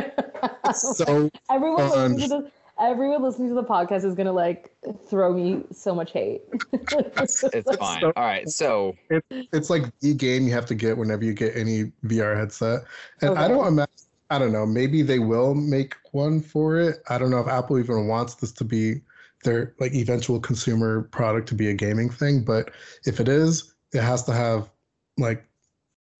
So everyone listens to this everyone listening to the podcast is gonna like throw me so much hate. it's, it's fine. So, All right, so it's it's like the game you have to get whenever you get any VR headset, and okay. I don't imagine. I don't know. Maybe they will make one for it. I don't know if Apple even wants this to be their like eventual consumer product to be a gaming thing, but if it is, it has to have like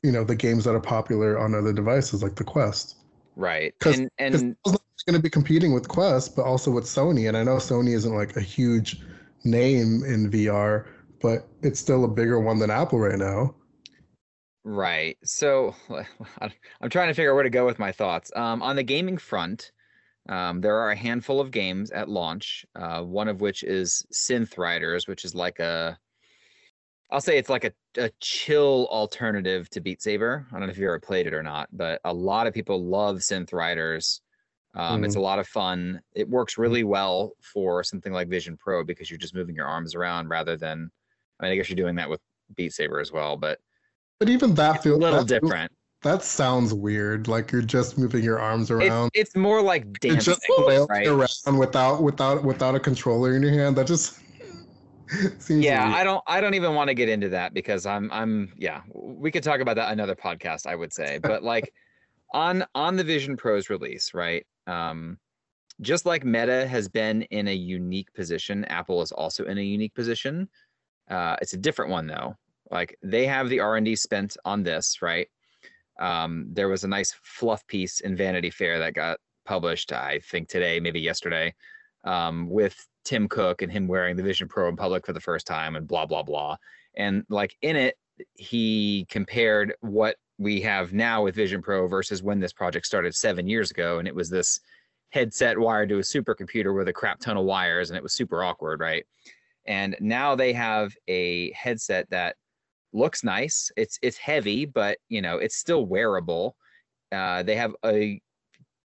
you know the games that are popular on other devices like the Quest. Right. And and it's going to be competing with Quest, but also with Sony. And I know Sony isn't like a huge name in VR, but it's still a bigger one than Apple right now. Right. So I'm trying to figure out where to go with my thoughts. Um, on the gaming front, um, there are a handful of games at launch. Uh, one of which is Synth Riders, which is like a, I'll say it's like a, a chill alternative to Beat Saber. I don't know if you ever played it or not, but a lot of people love Synth Riders Um, It's a lot of fun. It works really well for something like Vision Pro because you're just moving your arms around rather than. I mean, I guess you're doing that with Beat Saber as well, but But even that feels a little that feels- different. That sounds weird. Like you're just moving your arms around. It's, it's more like You're just right? around without without without a controller in your hand. That just yeah i don't i don't even want to get into that because i'm i'm yeah we could talk about that another podcast i would say. But like on on the vision pros release right um just like meta has been in a unique position apple is also in a unique position uh it's a different one though. Like they have the r&d spent on this right? Um there was a nice fluff piece in vanity fair that got published i think today maybe yesterday um, with Tim Cook and him wearing the Vision Pro in public for the first time and blah blah blah. And like in it, he compared what we have now with Vision Pro versus when this project started seven years ago, and it was this headset wired to a supercomputer with a crap ton of wires, and it was super awkward, right? And now they have a headset that looks nice. It's it's heavy, but you know it's still wearable. Uh, they have a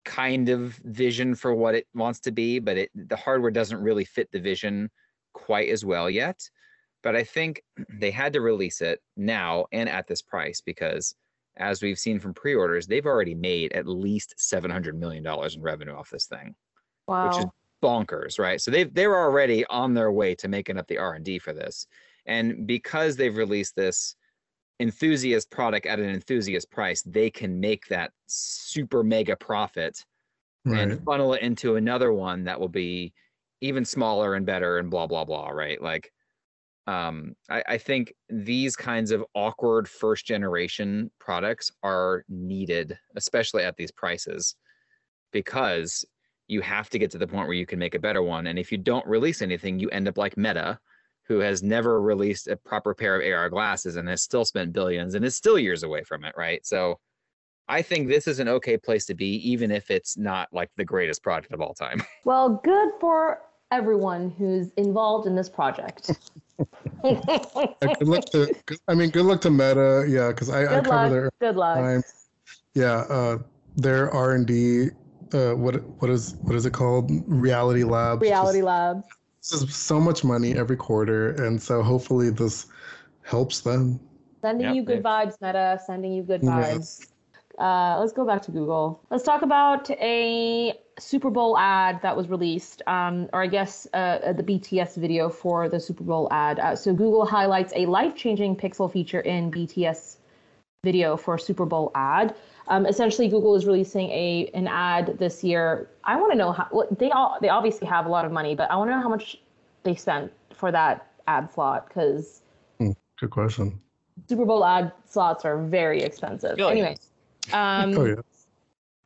kind of vision for what it wants to be, but it the hardware doesn't really fit the vision quite as well yet. But I think they had to release it now and at this price because as we've seen from pre-orders, they've already made at least seven hundred million dollars in revenue off this thing, which is bonkers, right? So they they're already on their way to making up the R and D for this, and because they've released this enthusiast product at an enthusiast price, they can make that super mega profit Right. and funnel it into another one that will be even smaller and better and blah blah blah right like um I, I think these kinds of awkward first generation products are needed especially at these prices because you have to get to the point where you can make a better one and if you don't release anything you end up like meta who has never released a proper pair of ar glasses and has still spent billions and is still years away from it right so I think this is an okay place to be, even if it's not like the greatest project of all time. Well, good for everyone who's involved in this project. Yeah, good luck to. I mean, good luck to Meta. Yeah, because I, I Good cover luck. their Good luck. time. Yeah, uh, their R and D. Uh, what what is what is it called? Reality Labs. Reality Just- Labs. This is so much money every quarter, and so hopefully this helps them. Sending Yep, you good yep. vibes, Meta. Sending you good Yeah. vibes. Uh, let's go back to Google. Let's talk about a Super Bowl ad that was released, um, or I guess uh, the BTS video for the Super Bowl ad. Uh, so Google highlights a life-changing pixel feature in BTS video for Super Bowl ad. Um, essentially, Google is releasing a an ad this year. I want to know how what they all they obviously have a lot of money, but I want to know how much they spent for that ad slot because Good question. Super Bowl ad slots are very expensive. Anyway, um, Oh yeah.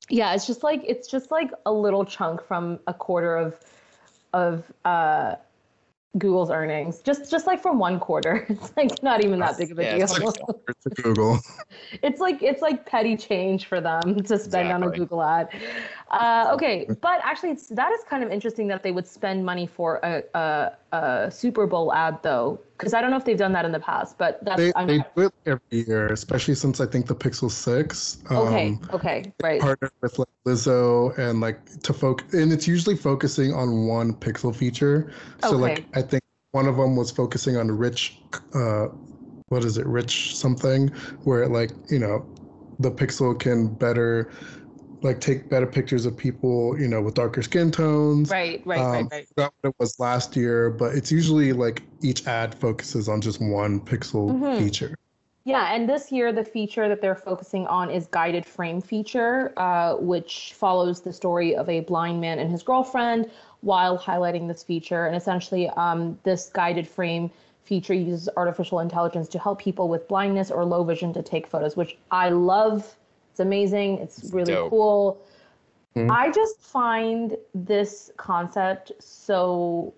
yeah, it's just like it's just like a little chunk from a quarter of of uh, Google's earnings. Just just like from one quarter. It's like not even that big of a Yeah, deal. it's like- To Google. it's like it's like petty change for them to spend on a Google ad. Uh, okay, but actually, it's, that is kind of interesting that they would spend money for a, a, a Super Bowl ad, though, because I don't know if they've done that in the past. But that's They, I'm, they do it every year, especially since I think the Pixel Six. Um, okay. Okay, right. partnered with like Lizzo and like to focus, and it's usually focusing on one pixel feature. So like I think one of them was focusing on rich, uh, what is it, rich something, where like you know, the pixel can better, like take better pictures of people, you know, with darker skin tones. Right, right, Um, right, right. I forgot what it was last year, but it's usually like each ad focuses on just one pixel Mhm. feature. Yeah, and this year the feature that they're focusing on is guided frame feature, uh, which follows the story of a blind man and his girlfriend while highlighting this feature. And essentially, um, this guided frame feature uses artificial intelligence to help people with blindness or low vision to take photos, which I love. It's amazing. It's really dope. cool. Mhm. I just find this concept so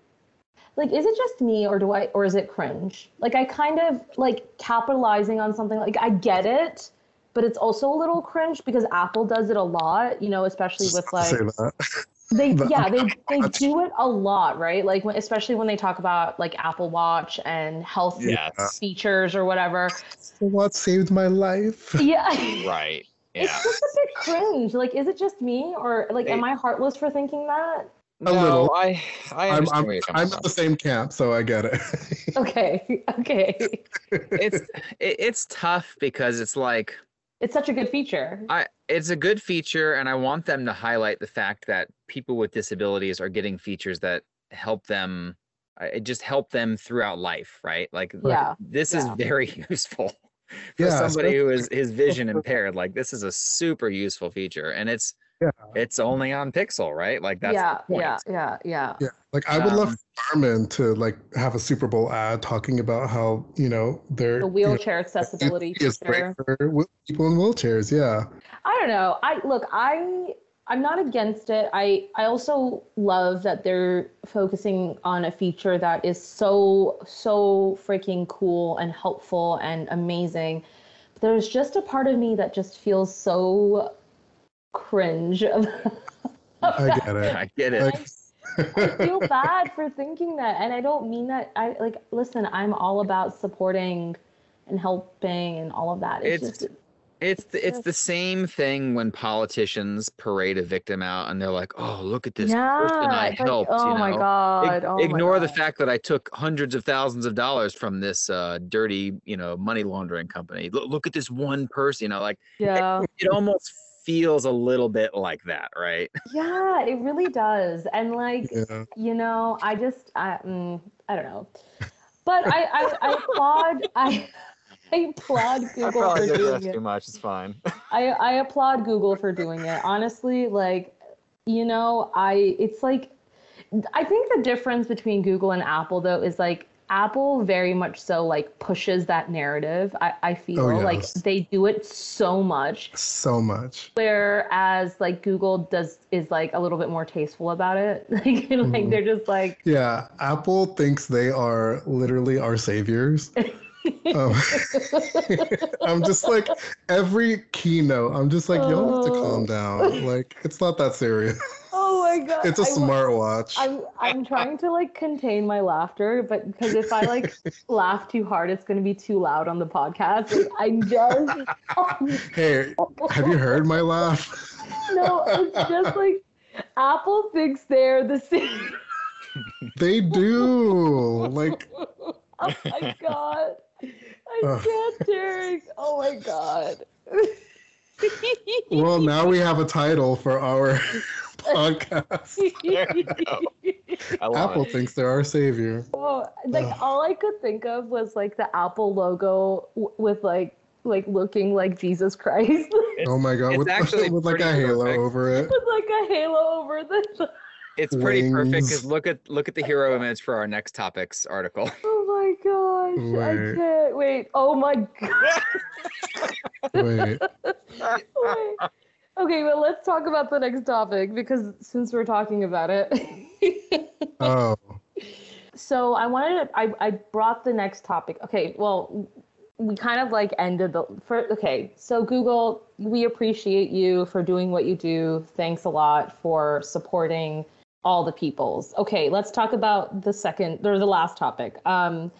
like is it just me or do i or is it cringe like i kind of like capitalizing on something like i get it but it's also a little cringe because apple does it a lot you know especially with Just to like they but yeah they they do it a lot right like when, especially when they talk about like apple watch and health Yes. features or whatever what saved my life? yeah Right. Yeah. It's just a bit cringe. Like, is it just me, or like, am I heartless for thinking that? A no, little. I I I'm understand I'm, where you're coming I'm the same camp, so I get it. Okay, okay. it's it, it's tough because it's like It's such a good feature. I it's a good feature and I want them to highlight the fact that people with disabilities are getting features that help them uh, it just help them throughout life, right? Like Yeah, this is very useful for Yeah, somebody who is his vision impaired. Like this is a super useful feature and it's Yeah. it's only on Pixel, right? Like that's yeah, the point. yeah, yeah, yeah. Yeah, like I would love Um, Garmin to like have a Super Bowl ad talking about how you know they're The you know, wheelchair accessibility is feature. great for people in wheelchairs. Yeah, I don't know. I look, I I'm not against it. I I also love that they're focusing on a feature that is so so freaking cool and helpful and amazing. But there's just a part of me that just feels so cringe. I get it. I get it. Like, I feel bad for thinking that, and I don't mean that. I like listen. I'm all about supporting and helping and all of that. It's, It's- just It's the, it's the same thing when politicians parade a victim out and they're like, "Oh, look at this yeah. person I it's like, helped." oh you know? my Ig- god. oh my ignore the fact that I took hundreds of thousands of dollars from this uh, dirty, you know, money laundering company. Look, look at this one person. You know, like Yeah. it almost feels a little bit like that, right? Yeah, it really does. And like, yeah, you know, I just, I, mm, I don't know. But I, I, I applaud, I, I applaud Google for doing it. Too much. It's fine. I, I applaud Google for doing it. Honestly, like, you know, I, it's like, I think the difference between Google and Apple though is like, Apple very much so like pushes that narrative. I, I feel like yes. they do it so much so much. whereas like Google does is like a little bit more tasteful about it. Like, like Mhm. they're just like Yeah, Apple thinks they are literally our saviors. Um, I'm just like every keynote. I'm just like, y'all have to Oh. calm down. Like, it's not that serious. oh my god. It's a smartwatch. I'm I'm trying to like contain my laughter, but because if I like laugh too hard, it's gonna be too loud on the podcast. Like, I'm just Hey, have you heard my laugh? no, it's just like Apple thinks they're the same. They do. Like, oh my god. I can't, Derrek. Oh my god. well, now we have a title for our podcast. There we go. Apple it. thinks they're our savior. Oh, like Ugh. all I could think of was like the Apple logo w- with like like looking like Jesus Christ with Oh my god, it's with, actually with like a pretty halo over it. With like a halo over the. It's pretty perfect because look at look at the hero image for our next topics article. Oh my gosh! I can't wait. Oh my god! Wait. Wait. Okay, well let's talk about the next topic because since we're talking about it. Oh. so I wanted to, I, I brought the next topic. Okay, well, we kind of like ended the for okay. So Google, we appreciate you for doing what you do. Thanks a lot for supporting all the peoples. Okay, let's talk about the second or the last topic. Um,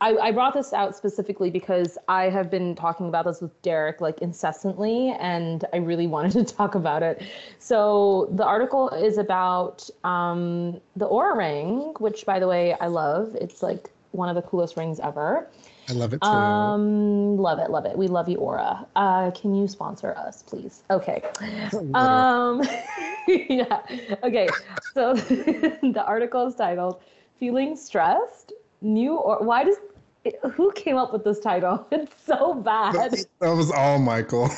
I, I brought this out specifically because I have been talking about this with Derrek like incessantly, and I really wanted to talk about it. So the article is about um, the Oura Ring, which, by the way, I love. It's like one of the coolest rings ever. I love it too. Um, love it, love it. We love you, Oura. Uh, can you sponsor us, please? Okay. Um, yeah. Okay. So the article is titled "Feeling Stressed." New or why does it, who came up with this title? It's so bad. that was all Michael.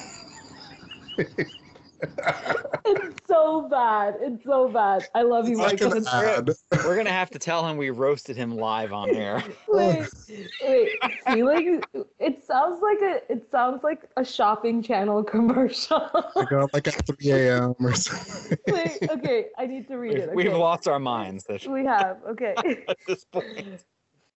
It's so bad. It's so bad. I love you, It's Michael. We're gonna have to tell him we roasted him live on air. Wait, wait. Feeling. It sounds like a. It sounds like a shopping channel commercial. I got like at 3 a.m. or something. wait. Okay. I need to read We've, it. we've lost our minds this- We have. Okay. at this point.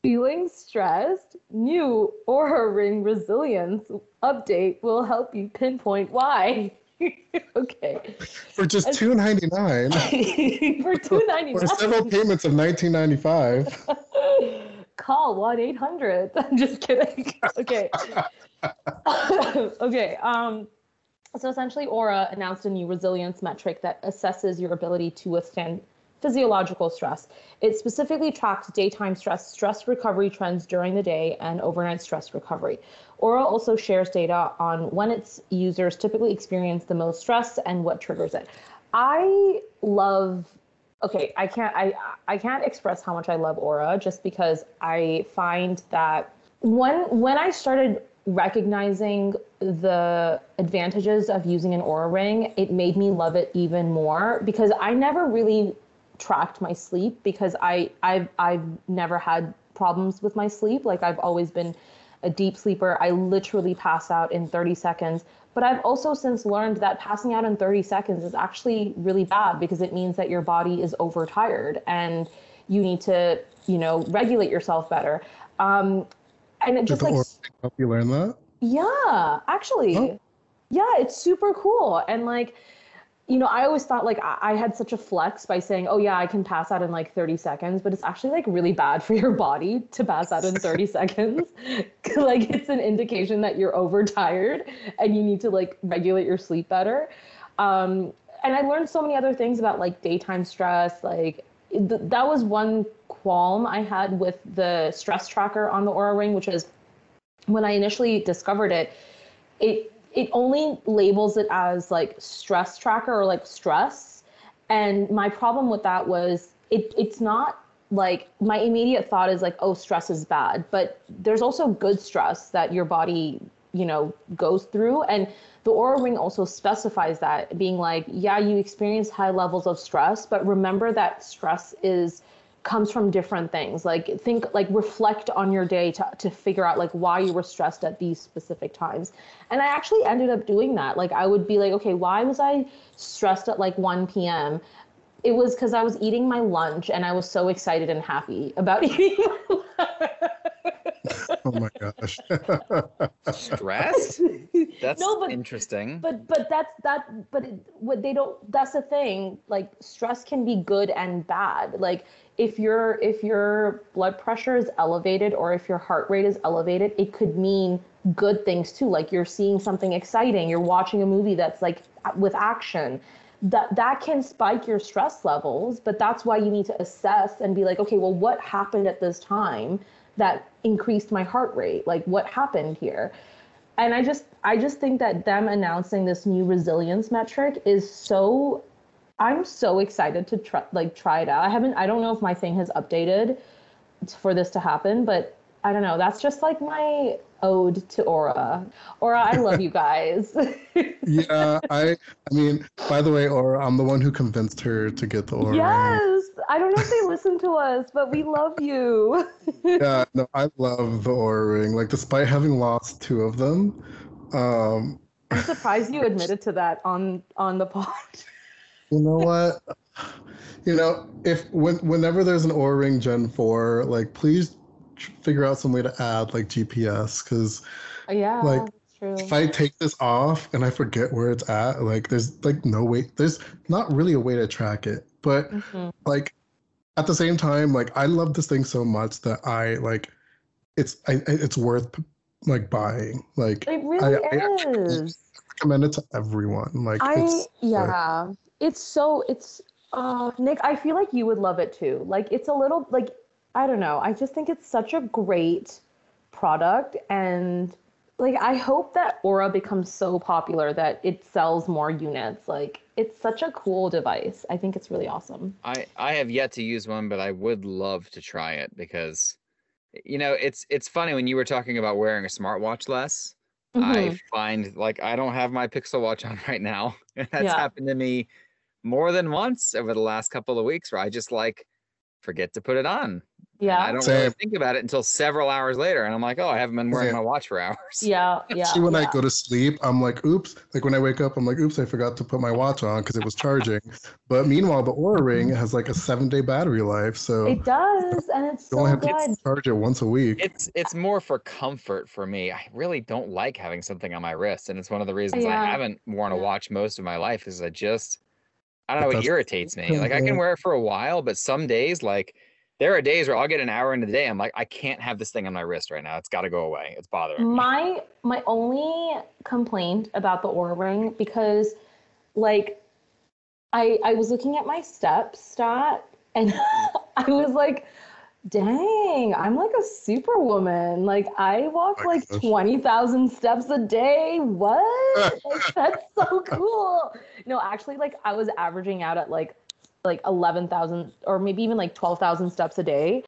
Feeling stressed? New Oura Ring Resilience update will help you pinpoint why. okay. For just It's- 2.99 For two ninety for several payments of 19.95. Call one eight hundred. I'm just kidding. Okay. okay. Um. So essentially, Oura announced a new resilience metric that assesses your ability to withstand physiological stress. It specifically tracks daytime stress, stress recovery trends during the day, and overnight stress recovery. Oura also shares data on when its users typically experience the most stress and what triggers it. I love okay, I can't I I can't express how much I love Oura just because I find that when when I started recognizing the advantages of using an Aura ring, it made me love it even more because I never really tracked my sleep because I I've I've never had problems with my sleep. Like I've always been a deep sleeper. I literally pass out in 30 seconds. But I've also since learned that passing out in 30 seconds is actually really bad because it means that your body is overtired and you need to, you know, regulate yourself better. Um, and it just Did like help you learn that? yeah, actually. Oh. Yeah, it's super cool. And like, you know, I always thought like I, had such a flex by saying, oh yeah, I can pass out in like 30 seconds, but it's actually like really bad for your body to pass out in 30 seconds. like it's an indication that you're overtired and you need to like regulate your sleep better. Um, and I learned so many other things about like daytime stress. Like th- that was one qualm I had with the stress tracker on the Oura Ring, which is when I initially discovered it, it it only labels it as like stress tracker or like stress. And my problem with that was it it's not like my immediate thought is like, oh, stress is bad. But there's also good stress that your body, you know, goes through. And the Oura Ring also specifies that, being like, yeah, you experience high levels of stress, but remember that stress is comes from different things like think like reflect on your day to, to figure out like why you were stressed at these specific times and i actually ended up doing that like i would be like okay why was i stressed at like 1 p.m it was because i was eating my lunch and i was so excited and happy about eating my lunch. Oh my gosh. Stress? That's No, but- interesting. but but that's that but it, what they don't that's the thing like stress can be good and bad like if your if your blood pressure is elevated or if your heart rate is elevated it could mean good things too. Like you're seeing something exciting. You're watching a movie that's like with action. That that can spike your stress levels but that's why you need to assess and be like okay well what happened at this time that increased my heart rate? Like what happened here? And i just i just think that them announcing this new resilience metric is so i'm so excited to try like try it out. I haven't i don't know if my thing has updated for this to happen but i don't know. That's just like my ode to oura. Oura i love you guys. Yeah, I I mean, by the way, Oura, I'm the one who convinced her to get the Oura. yes! I don't know if they listen to us but we love you. Yeah, no, I love the Oura ring. Like despite having lost two of them, um, i'm surprised you admitted to that on on the pod you know what? You know, if when whenever there's an Oura ring Gen 4, like please tr- figure out some way to add like GPS because yeah Like, true if I take this off and I forget where it's at, like there's like no way there's not really a way to track it. But Mhm. like at the same time, like I love this thing so much that I like it's I it's worth like buying. Like it really I- I recommend it to everyone. Like I it's yeah, it's so it's uh Nick, I feel like you would love it too. Like it's a little like I don't know. I just think it's such a great product and like I hope that Oura becomes so popular that it sells more units. Like it's such a cool device. I think it's really awesome. I I have yet to use one, but I would love to try it because you know, it's it's funny when you were talking about wearing a smartwatch less. Mhm. I find like I don't have my Pixel Watch on right now. That's Yeah. happened to me more than once over the last couple of weeks where I just like forget to put it on. Yeah. I don't really think about it until several hours later and I'm like, "Oh, I haven't been wearing Same. my watch for hours." Yeah, yeah. Actually, when yeah. I go to sleep, I'm like, oops. Like when I wake up, I'm like, oops, I forgot to put my watch on because it was charging. but meanwhile, the Oura Ring has like a seven day battery life. So It does, and it's you only so have good. to charge it once a week. It's it's more for comfort for me. I really don't like having something on my wrist, and it's one of the reasons I haven't worn a watch most of my life. Is I just I don't know, it irritates me. Like I can wear it for a while, but some days, like there are days where I'll get an hour into the day. I'm like, I can't have this thing on my wrist right now. It's got to go away. It's bothering me. My my only complaint about the Oura Ring because like I I was looking at my step stat and I was like, dang, I'm like a superwoman. Like I walk like gosh. Uh, 20,000 steps a day. What? Like, that's so cool. No, actually like I was averaging out at like like 11,000 or maybe even like 12,000 steps a day.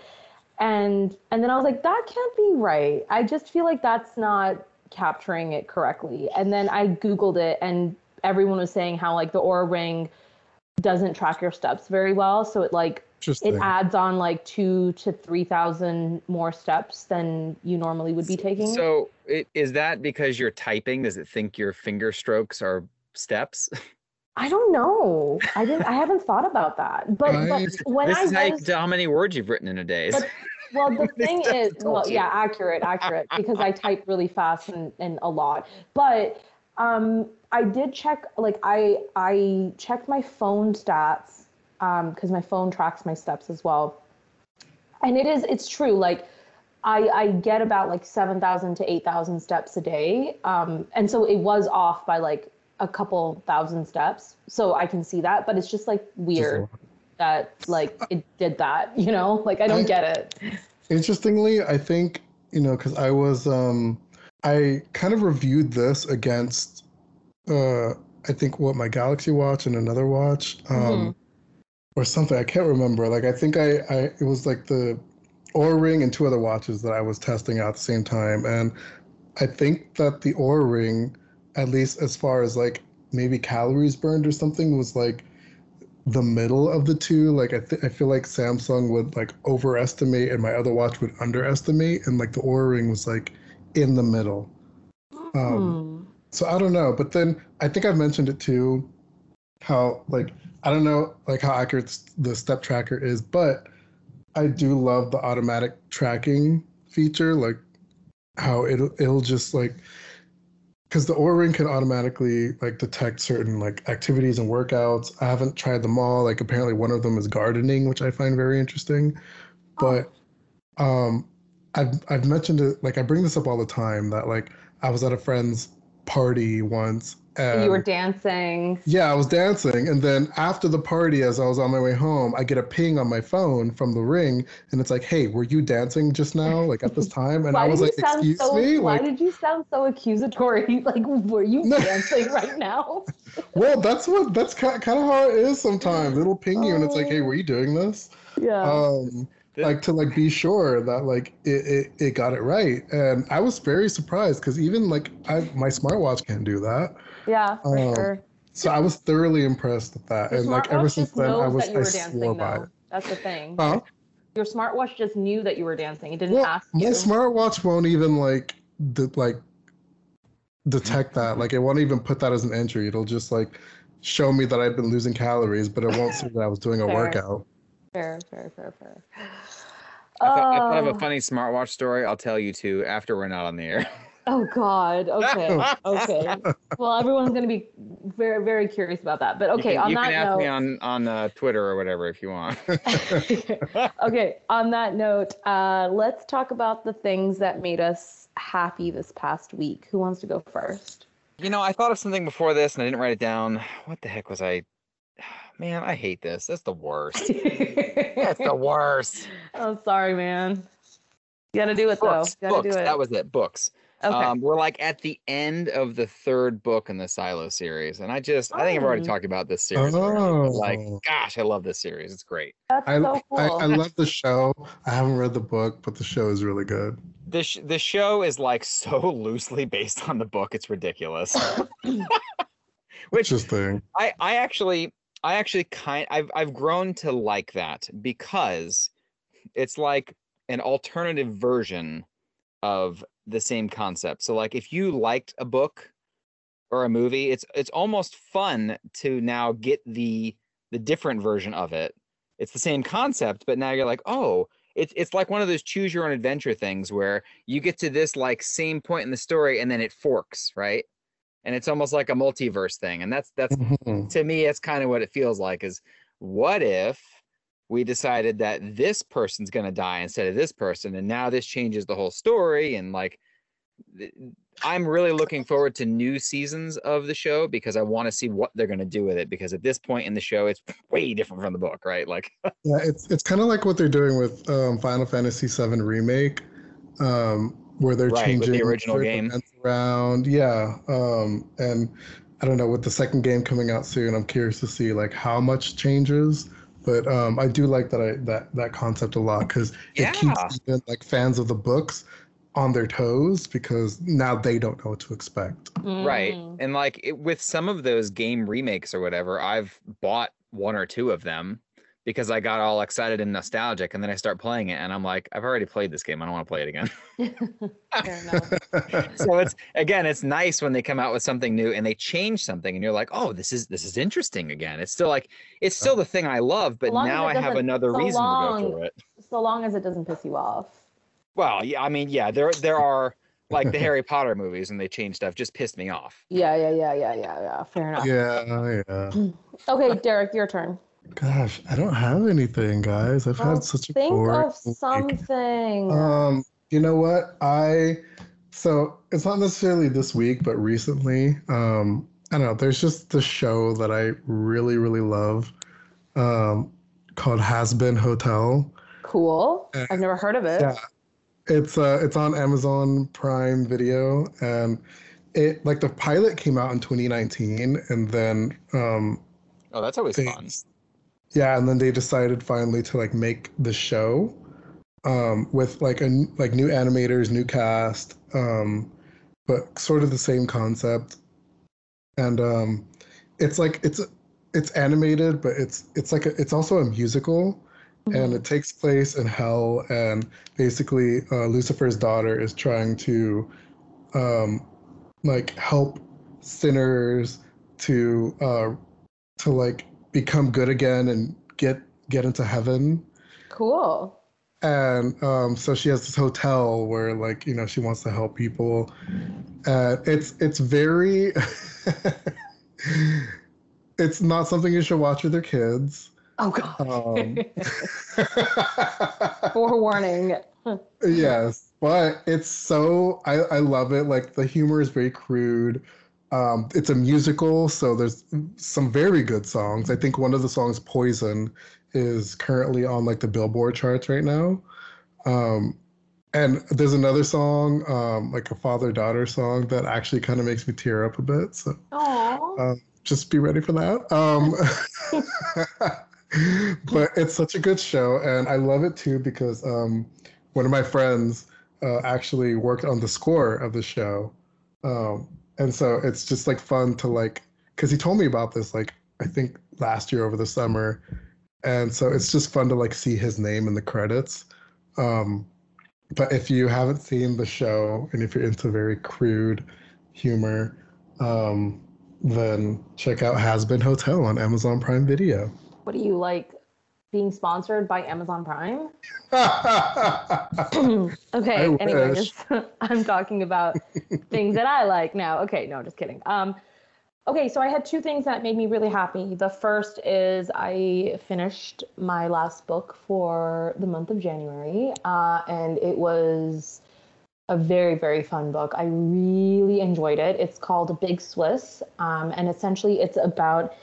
And and then I was like that can't be right. I just feel like that's not capturing it correctly. And then I googled it and everyone was saying how like the Oura Ring doesn't track your steps very well, so it like. It adds on like two to three thousand more steps than you normally would be taking. So it, is that because you're typing? Does it think your finger strokes are steps? I don't know. I didn't. I haven't thought about that. But, I- but when this I is how was, how many words you've written in a day. But- well, the thing is, well, you. yeah, accurate, accurate, because I type really fast and, and a lot. But um, I did check, like I I checked my phone stats because my phone tracks my steps as well, and it is it's true. Like I I get about like seven thousand to eight thousand steps a day, um, and so it was off by like a couple thousand steps. So I can see that, but it's just like weird that like it did that. You know, like I don't I- get it. Interestingly, I think, you know, because I was, um, I kind of reviewed this against, uh, I think what my Galaxy Watch and another watch, um, or something. I can't remember. Like, I think I, I, it was like the Oura Ring and two other watches that I was testing out at the same time. And I think that the Oura Ring, at least as far as like maybe calories burned or something, was like the middle of the two. Like I, th- I feel like Samsung would like overestimate and my other watch would underestimate, and like the Oura Ring was like in the middle. Um, Hmm. So I don't know, but then I think I've mentioned it too, how like I don't know like how accurate the step tracker is, but I do love the automatic tracking feature, like how it'll it'll just like because the Oura Ring can automatically like detect certain like activities and workouts. I haven't tried them all. Like apparently one of them is gardening, which I find very interesting. But um I've I've mentioned it like I bring this up all the time that like I was at a friend's party once and you were dancing. yeah, I was dancing, and then after the party, as I was on my way home, I get a ping on my phone from the ring, and it's like, "Hey, were you dancing just now, like at this time?" And I was like, "Excuse so? me, why like, did you sound so accusatory? Like, were you dancing right now? well, that's what that's kind of how it is sometimes. It'll ping you, and it's like, "Hey, were you doing this?" Yeah. Um, like to like be sure that like it, it, it got it right, and I was very surprised because even like I my smartwatch can't do that. Yeah, for um, sure. So I was thoroughly impressed with that, Your and like ever since then, I was that you I were swore dancing, by though. it. That's the thing. Huh? Your smartwatch just knew that you were dancing. It didn't Well, ask my you. smartwatch won't even like de- like detect that. Like it won't even put that as an entry. It'll just like show me that I've been losing calories, but it won't say that I was doing a Fair. workout. fair, fair, fair, fair. I thought, I thought of Oh. a funny smartwatch story. I'll tell you too after we're not on the air. Oh God. Okay. Okay. well, everyone's gonna be very, very curious about that. But You okay. can, on you that can ask note. me on on uh, Twitter or whatever if you want. okay. On that note, uh, let's talk about the things that made us happy this past week. Who wants to go first? You know, I thought of something before this and I didn't write it down. What the heck was I? Man, I hate this. That's the worst. That's the worst. I'm sorry, man. You gotta do it though. Books. You gotta books. do it. That was it. Books. Okay. Um, we're like at the end of the third book in the Silo series, and I just I think I've already Oh. talked about this series. already, Like, Oh. gosh, I love this series. It's great. That's I, so cool. I I love the show. I haven't read the book, but the show is really good. The sh- the show is like so loosely based on the book. It's ridiculous. Which Interesting. I I actually I actually kind I've I've grown to like that because it's like an alternative version of the same concept. So like if you liked a book or a movie, it's it's almost fun to now get the the different version of it. It's the same concept, but now you're like, "Oh, it's it's like one of those choose your own adventure things where you get to this like same point in the story and then it forks, right? And it's almost like a multiverse thing. And that's that's Mhm. to me it's kind of what it feels like is what if we decided that this person's going to die instead of this person and now this changes the whole story and like I'm really looking forward to new seasons of the show because I want to see what they're going to do with it. Because at this point in the show, it's way different from the book, right? Like, yeah, it's it's kind of like what they're doing with um, Final Fantasy VII remake, um, where they're right, changing the original game around. Yeah, um, and I don't know with the second game coming out soon. I'm curious to see like how much changes. But um, I do like that I that that concept a lot because yeah. it keeps even like fans of the books on their toes because now they don't know what to expect. Mm. Right. And like it, with some of those game remakes or whatever, I've bought one or two of them because I got all excited and nostalgic and then I start playing it and I'm like, I've already played this game. I don't want to play it again. so it's again, it's nice when they come out with something new and they change something and you're like, oh, this is this is interesting again. It's still like it's still the thing I love, but now I have another so reason long, to go for it. So long as it doesn't piss you off. Well, yeah, I mean, yeah, there there are like the Harry Potter movies and they change stuff just pissed me off. Yeah, yeah, yeah, yeah, yeah, yeah. Fair enough. Yeah, yeah. okay, Derrek, your turn. Gosh, I don't have anything, guys. I've well, had such a think boring of something. Week. Um, you know what? I so it's not necessarily this week, but recently, um, I don't know. There's just the show that I really, really love, um, called Hazbin Hotel. Cool. And, I've never heard of it. Yeah, it's uh, it's on Amazon Prime Video, and it like the pilot came out in 2019, and then um, oh, that's always they, fun. Yeah, and then they decided finally to like make the show um, with like a like new animators, new cast, um, but sort of the same concept, and um, it's like it's it's animated, but it's it's like a, it's also a musical mm-hmm. and it takes place in hell. And basically, uh, Lucifer's daughter is trying to, um, like, help sinners to uh, to like become good again and get get into heaven. Cool. And um, so she has this hotel where, like, you know, she wants to help people. And it's it's very. it's not something you should watch with your kids. Oh god. Um, Forewarning. yes, but it's so I I love it. Like the humor is very crude. Um, it's a musical, so there's some very good songs. I think one of the songs, "Poison," is currently on like the Billboard charts right now. Um, and there's another song, um, like a father-daughter song, that actually kind of makes me tear up a bit. So, um, just be ready for that. Um, but it's such a good show, and I love it too because um, one of my friends uh, actually worked on the score of the show, um, and so it's just like fun to like because he told me about this like I think last year over the summer, and so it's just fun to like see his name in the credits. Um, but if you haven't seen the show and if you're into very crude humor, um, then check out Hazbin Hotel on Amazon Prime Video. What do you like being sponsored by Amazon Prime? okay, anyways, I'm talking about things that I like now. Okay, no, just kidding. Um, okay, so I had two things that made me really happy. The first is I finished my last book for the month of January, uh, and it was a very, very fun book. I really enjoyed it. It's called Big Swiss, um, and essentially it's about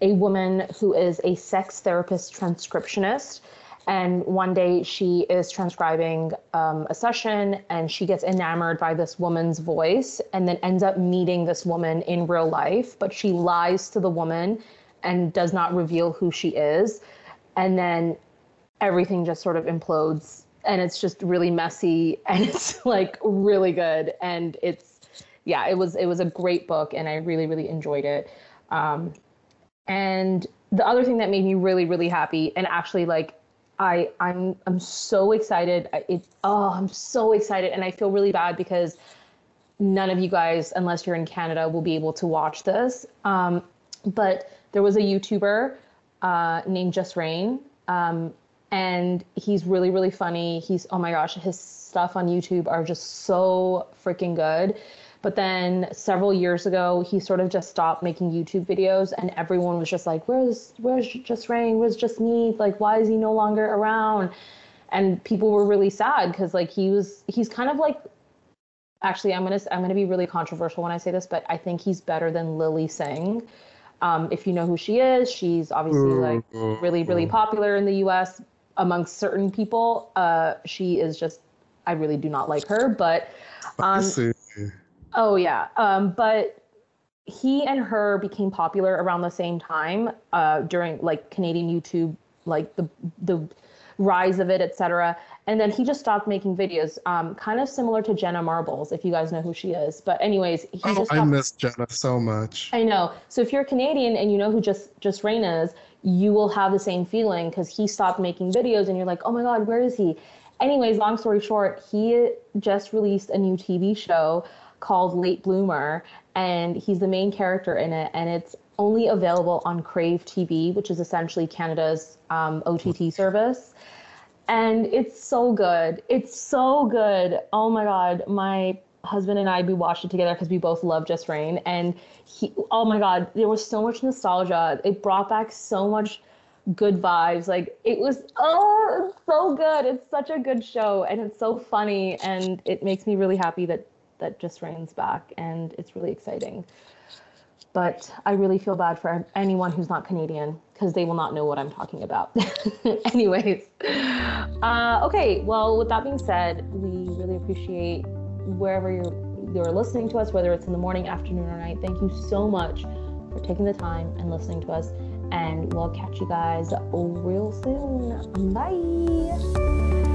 a woman who is a sex therapist transcriptionist. And one day she is transcribing um, a session and she gets enamored by this woman's voice and then ends up meeting this woman in real life. But she lies to the woman and does not reveal who she is. And then everything just sort of implodes and it's just really messy and it's like really good. And it's, yeah, it was, it was a great book and I really, really enjoyed it. Um, and the other thing that made me really, really happy, and actually like I I'm I'm so excited. It oh I'm so excited, and I feel really bad because none of you guys, unless you're in Canada, will be able to watch this. Um, but there was a YouTuber uh, named Jus Reign, um, and he's really really funny. He's oh my gosh, his stuff on YouTube are just so freaking good. But then several years ago, he sort of just stopped making YouTube videos, and everyone was just like, "Where's Where's Jus Reign? Where's Jasmeet? Like, why is he no longer around?" And people were really sad because like he was he's kind of like actually I'm gonna I'm gonna be really controversial when I say this, but I think he's better than Lilly Singh. Um, if you know who she is, she's obviously like really really popular in the U.S. amongst certain people. Uh, she is just I really do not like her, but um, oh yeah, um, but he and her became popular around the same time uh, during like Canadian YouTube, like the the rise of it, etc. And then he just stopped making videos, um, kind of similar to Jenna Marbles, if you guys know who she is. But anyways, he oh, just I miss Jenna so much. I know. So if you're Canadian and you know who just Jus Reign is, you will have the same feeling because he stopped making videos and you're like, oh my god, where is he? Anyways, long story short, he just released a new TV show called Late Bloomer, and he's the main character in it, and it's only available on Crave TV, which is essentially Canada's um, OTT service. And it's so good. It's so good. Oh my god, my husband and I we watched it together because we both love Jus Reign, and he. Oh my god, there was so much nostalgia. It brought back so much good vibes. Like it was oh it's so good. It's such a good show and it's so funny and it makes me really happy that that Jus Reign's back and it's really exciting. But I really feel bad for anyone who's not Canadian because they will not know what I'm talking about. Anyways, uh, okay. Well, with that being said, we really appreciate wherever you're you're listening to us, whether it's in the morning, afternoon, or night. Thank you so much for taking the time and listening to us and we'll catch you guys real soon. Bye.